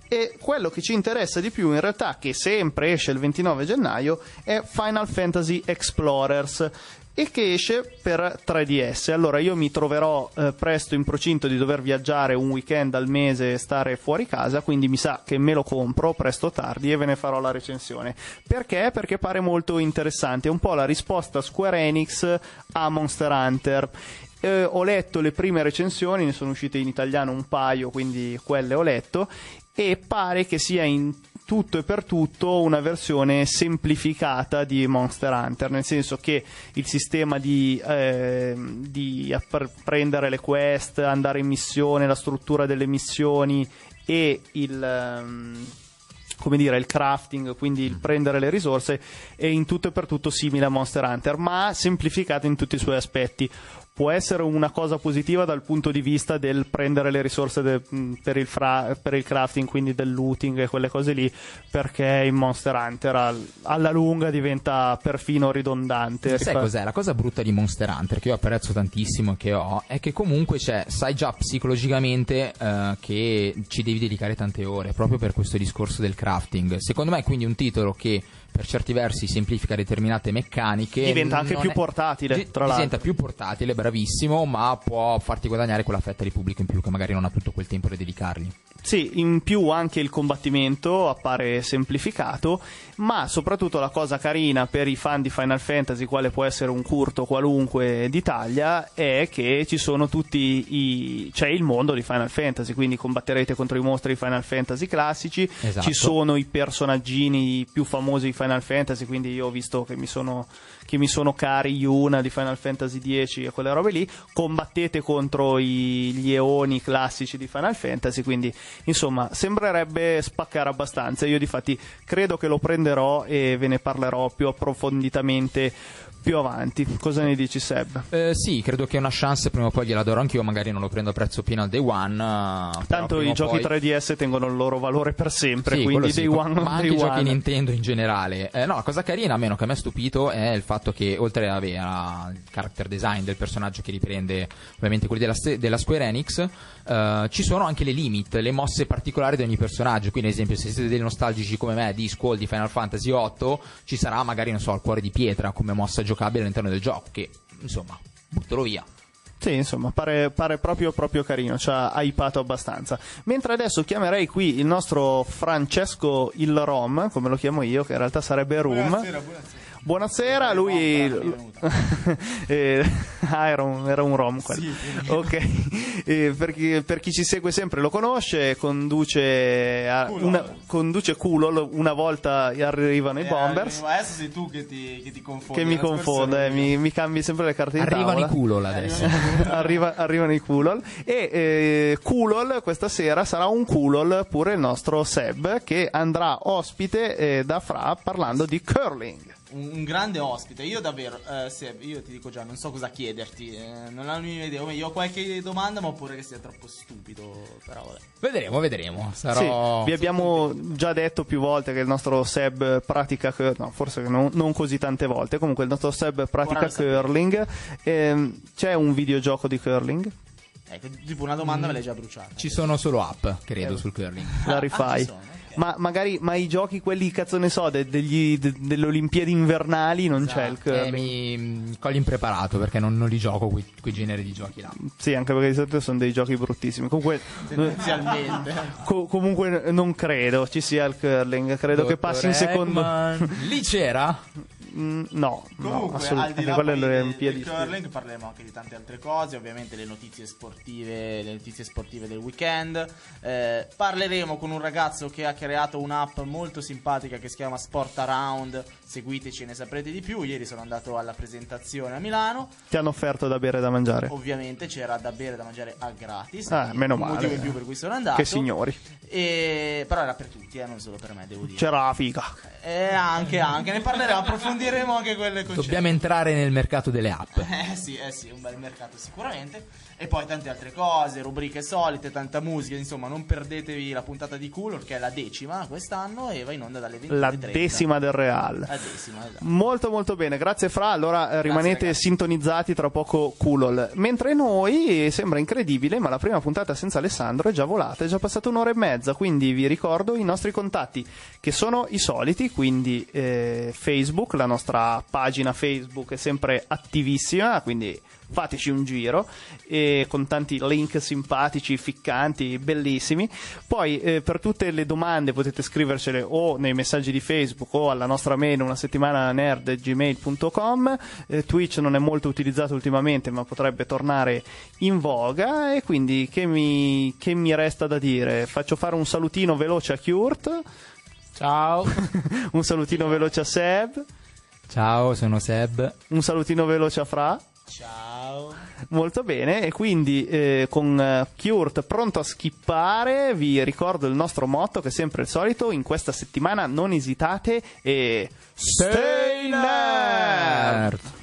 E quello che ci interessa di più in realtà, che sempre esce il 29 gennaio, è Final Fantasy Explorers e che esce per 3DS. Allora io mi troverò eh, presto in procinto di dover viaggiare un weekend al mese e stare fuori casa, quindi mi sa che me lo compro presto o tardi e ve ne farò la recensione. Perché? Perché pare molto interessante, è un po' la risposta Square Enix a Monster Hunter. Eh, ho letto le prime recensioni, ne sono uscite in italiano un paio, quindi quelle ho letto e pare che sia in tutto e per tutto una versione semplificata di Monster Hunter, nel senso che il sistema di, eh, di prendere le quest, andare in missione, la struttura delle missioni e il... ehm, come dire, il crafting, quindi il prendere le risorse, è in tutto e per tutto simile a Monster Hunter, ma semplificato in tutti i suoi aspetti. Può essere una cosa positiva dal punto di vista del prendere le risorse de- per, il fra- per il crafting, quindi del looting e quelle cose lì, perché in Monster Hunter al- alla lunga diventa perfino ridondante. Sai Rifa- cos'è? La cosa brutta di Monster Hunter, che io apprezzo tantissimo e che ho, è che comunque c'è, sai già psicologicamente eh, che ci devi dedicare tante ore, proprio per questo discorso del crafting. Secondo me è quindi un titolo che per certi versi semplifica determinate meccaniche. Diventa anche più è- portatile, tra l'altro. Diventa più portatile, bravissimo, ma può farti guadagnare quella fetta di pubblico in più che magari non ha tutto quel tempo da dedicargli. Sì, in più anche il combattimento appare semplificato, ma soprattutto la cosa carina per i fan di Final Fantasy, quale può essere un curto qualunque d'Italia, è che ci sono tutti i. c'è il mondo di Final Fantasy, quindi combatterete contro i mostri di Final Fantasy classici, Esatto. ci sono i personaggini più famosi Final Fantasy, quindi io ho visto che mi sono, che mi sono cari Yuna di Final Fantasy X e quelle robe lì, combattete contro i, gli eoni classici di Final Fantasy, quindi insomma sembrerebbe spaccare abbastanza. Io difatti credo che lo prenderò e ve ne parlerò più approfonditamente più avanti. Cosa ne dici Seb? Eh, sì, credo che una chance prima o poi gliela darò anch'io, magari non lo prendo a prezzo pieno al day one. eh, Tanto i giochi poi- 3DS tengono il loro valore per sempre, Sì, quindi sì, day one, ma anche day i giochi. Nintendo in generale. Eh, no, la cosa carina, almeno che a me ha stupito, è il fatto che oltre a- al character design del personaggio che riprende ovviamente quelli della, della Square Enix, eh, ci sono anche le limit, le mosse particolari di ogni personaggio. Quindi, ad esempio, se siete dei nostalgici come me di Squall di Final Fantasy VIII, ci sarà magari, non so, il cuore di pietra come mossa giocabile all'interno del gioco, che insomma, buttalo via. Sì, insomma, pare, pare proprio, proprio carino, ci ha hypato abbastanza. Mentre adesso chiamerei qui il nostro Francesco il Rom, come lo chiamo io, che in realtà sarebbe Rum. Buonasera, buonasera. Buonasera, lui. Eh, ah, era un, era un rom quello. Sì, ok. Eh, per, chi, per chi ci segue sempre lo conosce, conduce, a- una, conduce Kulol, una volta arrivano i Eh, Bombers. Ma adesso sei tu che ti, che ti confondi. Che mi confonde, mi, mi cambi sempre le carte di Arrivano tavola. i culo là adesso. Arriva- arrivano i Kulol e eh, Kulol questa sera sarà un Kulol pure il nostro Seb che andrà ospite eh, da Fra parlando di curling Un, un grande ospite. Io davvero, eh, Seb, io ti dico già, non so cosa chiederti. eh, non ho la minima idea. Io ho qualche domanda, ma ho paura che sia troppo stupido. Però vabbè. Vedremo, vedremo. Sarò. Sì, vi abbiamo già detto più volte che il nostro Seb pratica no, forse non, non così tante volte. Comunque il nostro Seb pratica curling. Ehm, c'è un videogioco di curling? Ecco, tipo una domanda me l'hai già bruciata. Ci sono solo app, credo, Eh. sul curling. La Ah, rifai. ci sono, ok. Ma magari ma i giochi, quelli cazzo ne so, de- degli- de- delle Olimpiadi invernali non c'è il Eh, curling. mi mi cogli impreparato perché non, non li gioco quei, quei generi di giochi là. Sì, anche perché di solito sono dei giochi bruttissimi. Comunque, Tendenzialmente. co- comunque non credo ci sia il curling. Credo che passi in Dottor secondo. Eggman. Lì c'era? Mm, no, no, Comunque, al assolutamente. di là del, del curling parleremo anche di tante altre cose, ovviamente le notizie sportive, le notizie sportive del weekend. Eh, parleremo con un ragazzo che ha creato un'app molto simpatica che si chiama Sport Around. Seguiteci e ne saprete di più. Ieri sono andato alla presentazione a Milano. Ti hanno offerto da bere e da mangiare. Ovviamente c'era da bere e da mangiare a gratis. Ah, meno un male. motivo in più per cui sono andato. Che signori. E... Però era per tutti, eh, non solo per me, devo dire. C'era la figa. Eh, anche, anche. Ne parleremo, approfondiremo anche quelle concette. Dobbiamo entrare nel mercato delle app. Eh sì, eh sì, un bel mercato sicuramente. E poi tante altre cose, rubriche solite, tanta musica, insomma, non perdetevi la puntata di Coolor che è la decima quest'anno e va in onda dalle 20 La decima del Real. La decima, esatto. Molto molto bene, grazie Fra. Allora eh, rimanete ragazzi. sintonizzati tra poco Kulol. Mentre noi eh, sembra incredibile, ma la prima puntata senza Alessandro è già volata, è già passata un'ora e mezza. Quindi vi ricordo i nostri contatti che sono i soliti. Quindi eh, Facebook, la nostra pagina Facebook è sempre attivissima. Quindi fateci un giro e con tanti link simpatici, ficcanti, bellissimi. Poi eh, per tutte le domande potete scrivercele o nei messaggi di Facebook o alla nostra mail una settimana nerd gmail.com. Eh, Twitch non è molto utilizzato ultimamente, ma potrebbe tornare in voga. E quindi che mi, che mi resta da dire? Faccio fare un salutino veloce a Kurt, Ciao. un salutino veloce a Seb, Ciao, sono Seb. un salutino veloce a Fra. Ciao. Molto bene, e quindi eh, con eh, Kurt pronto a skippare, vi ricordo il nostro motto che è sempre il solito, in questa settimana non esitate e stay nerd!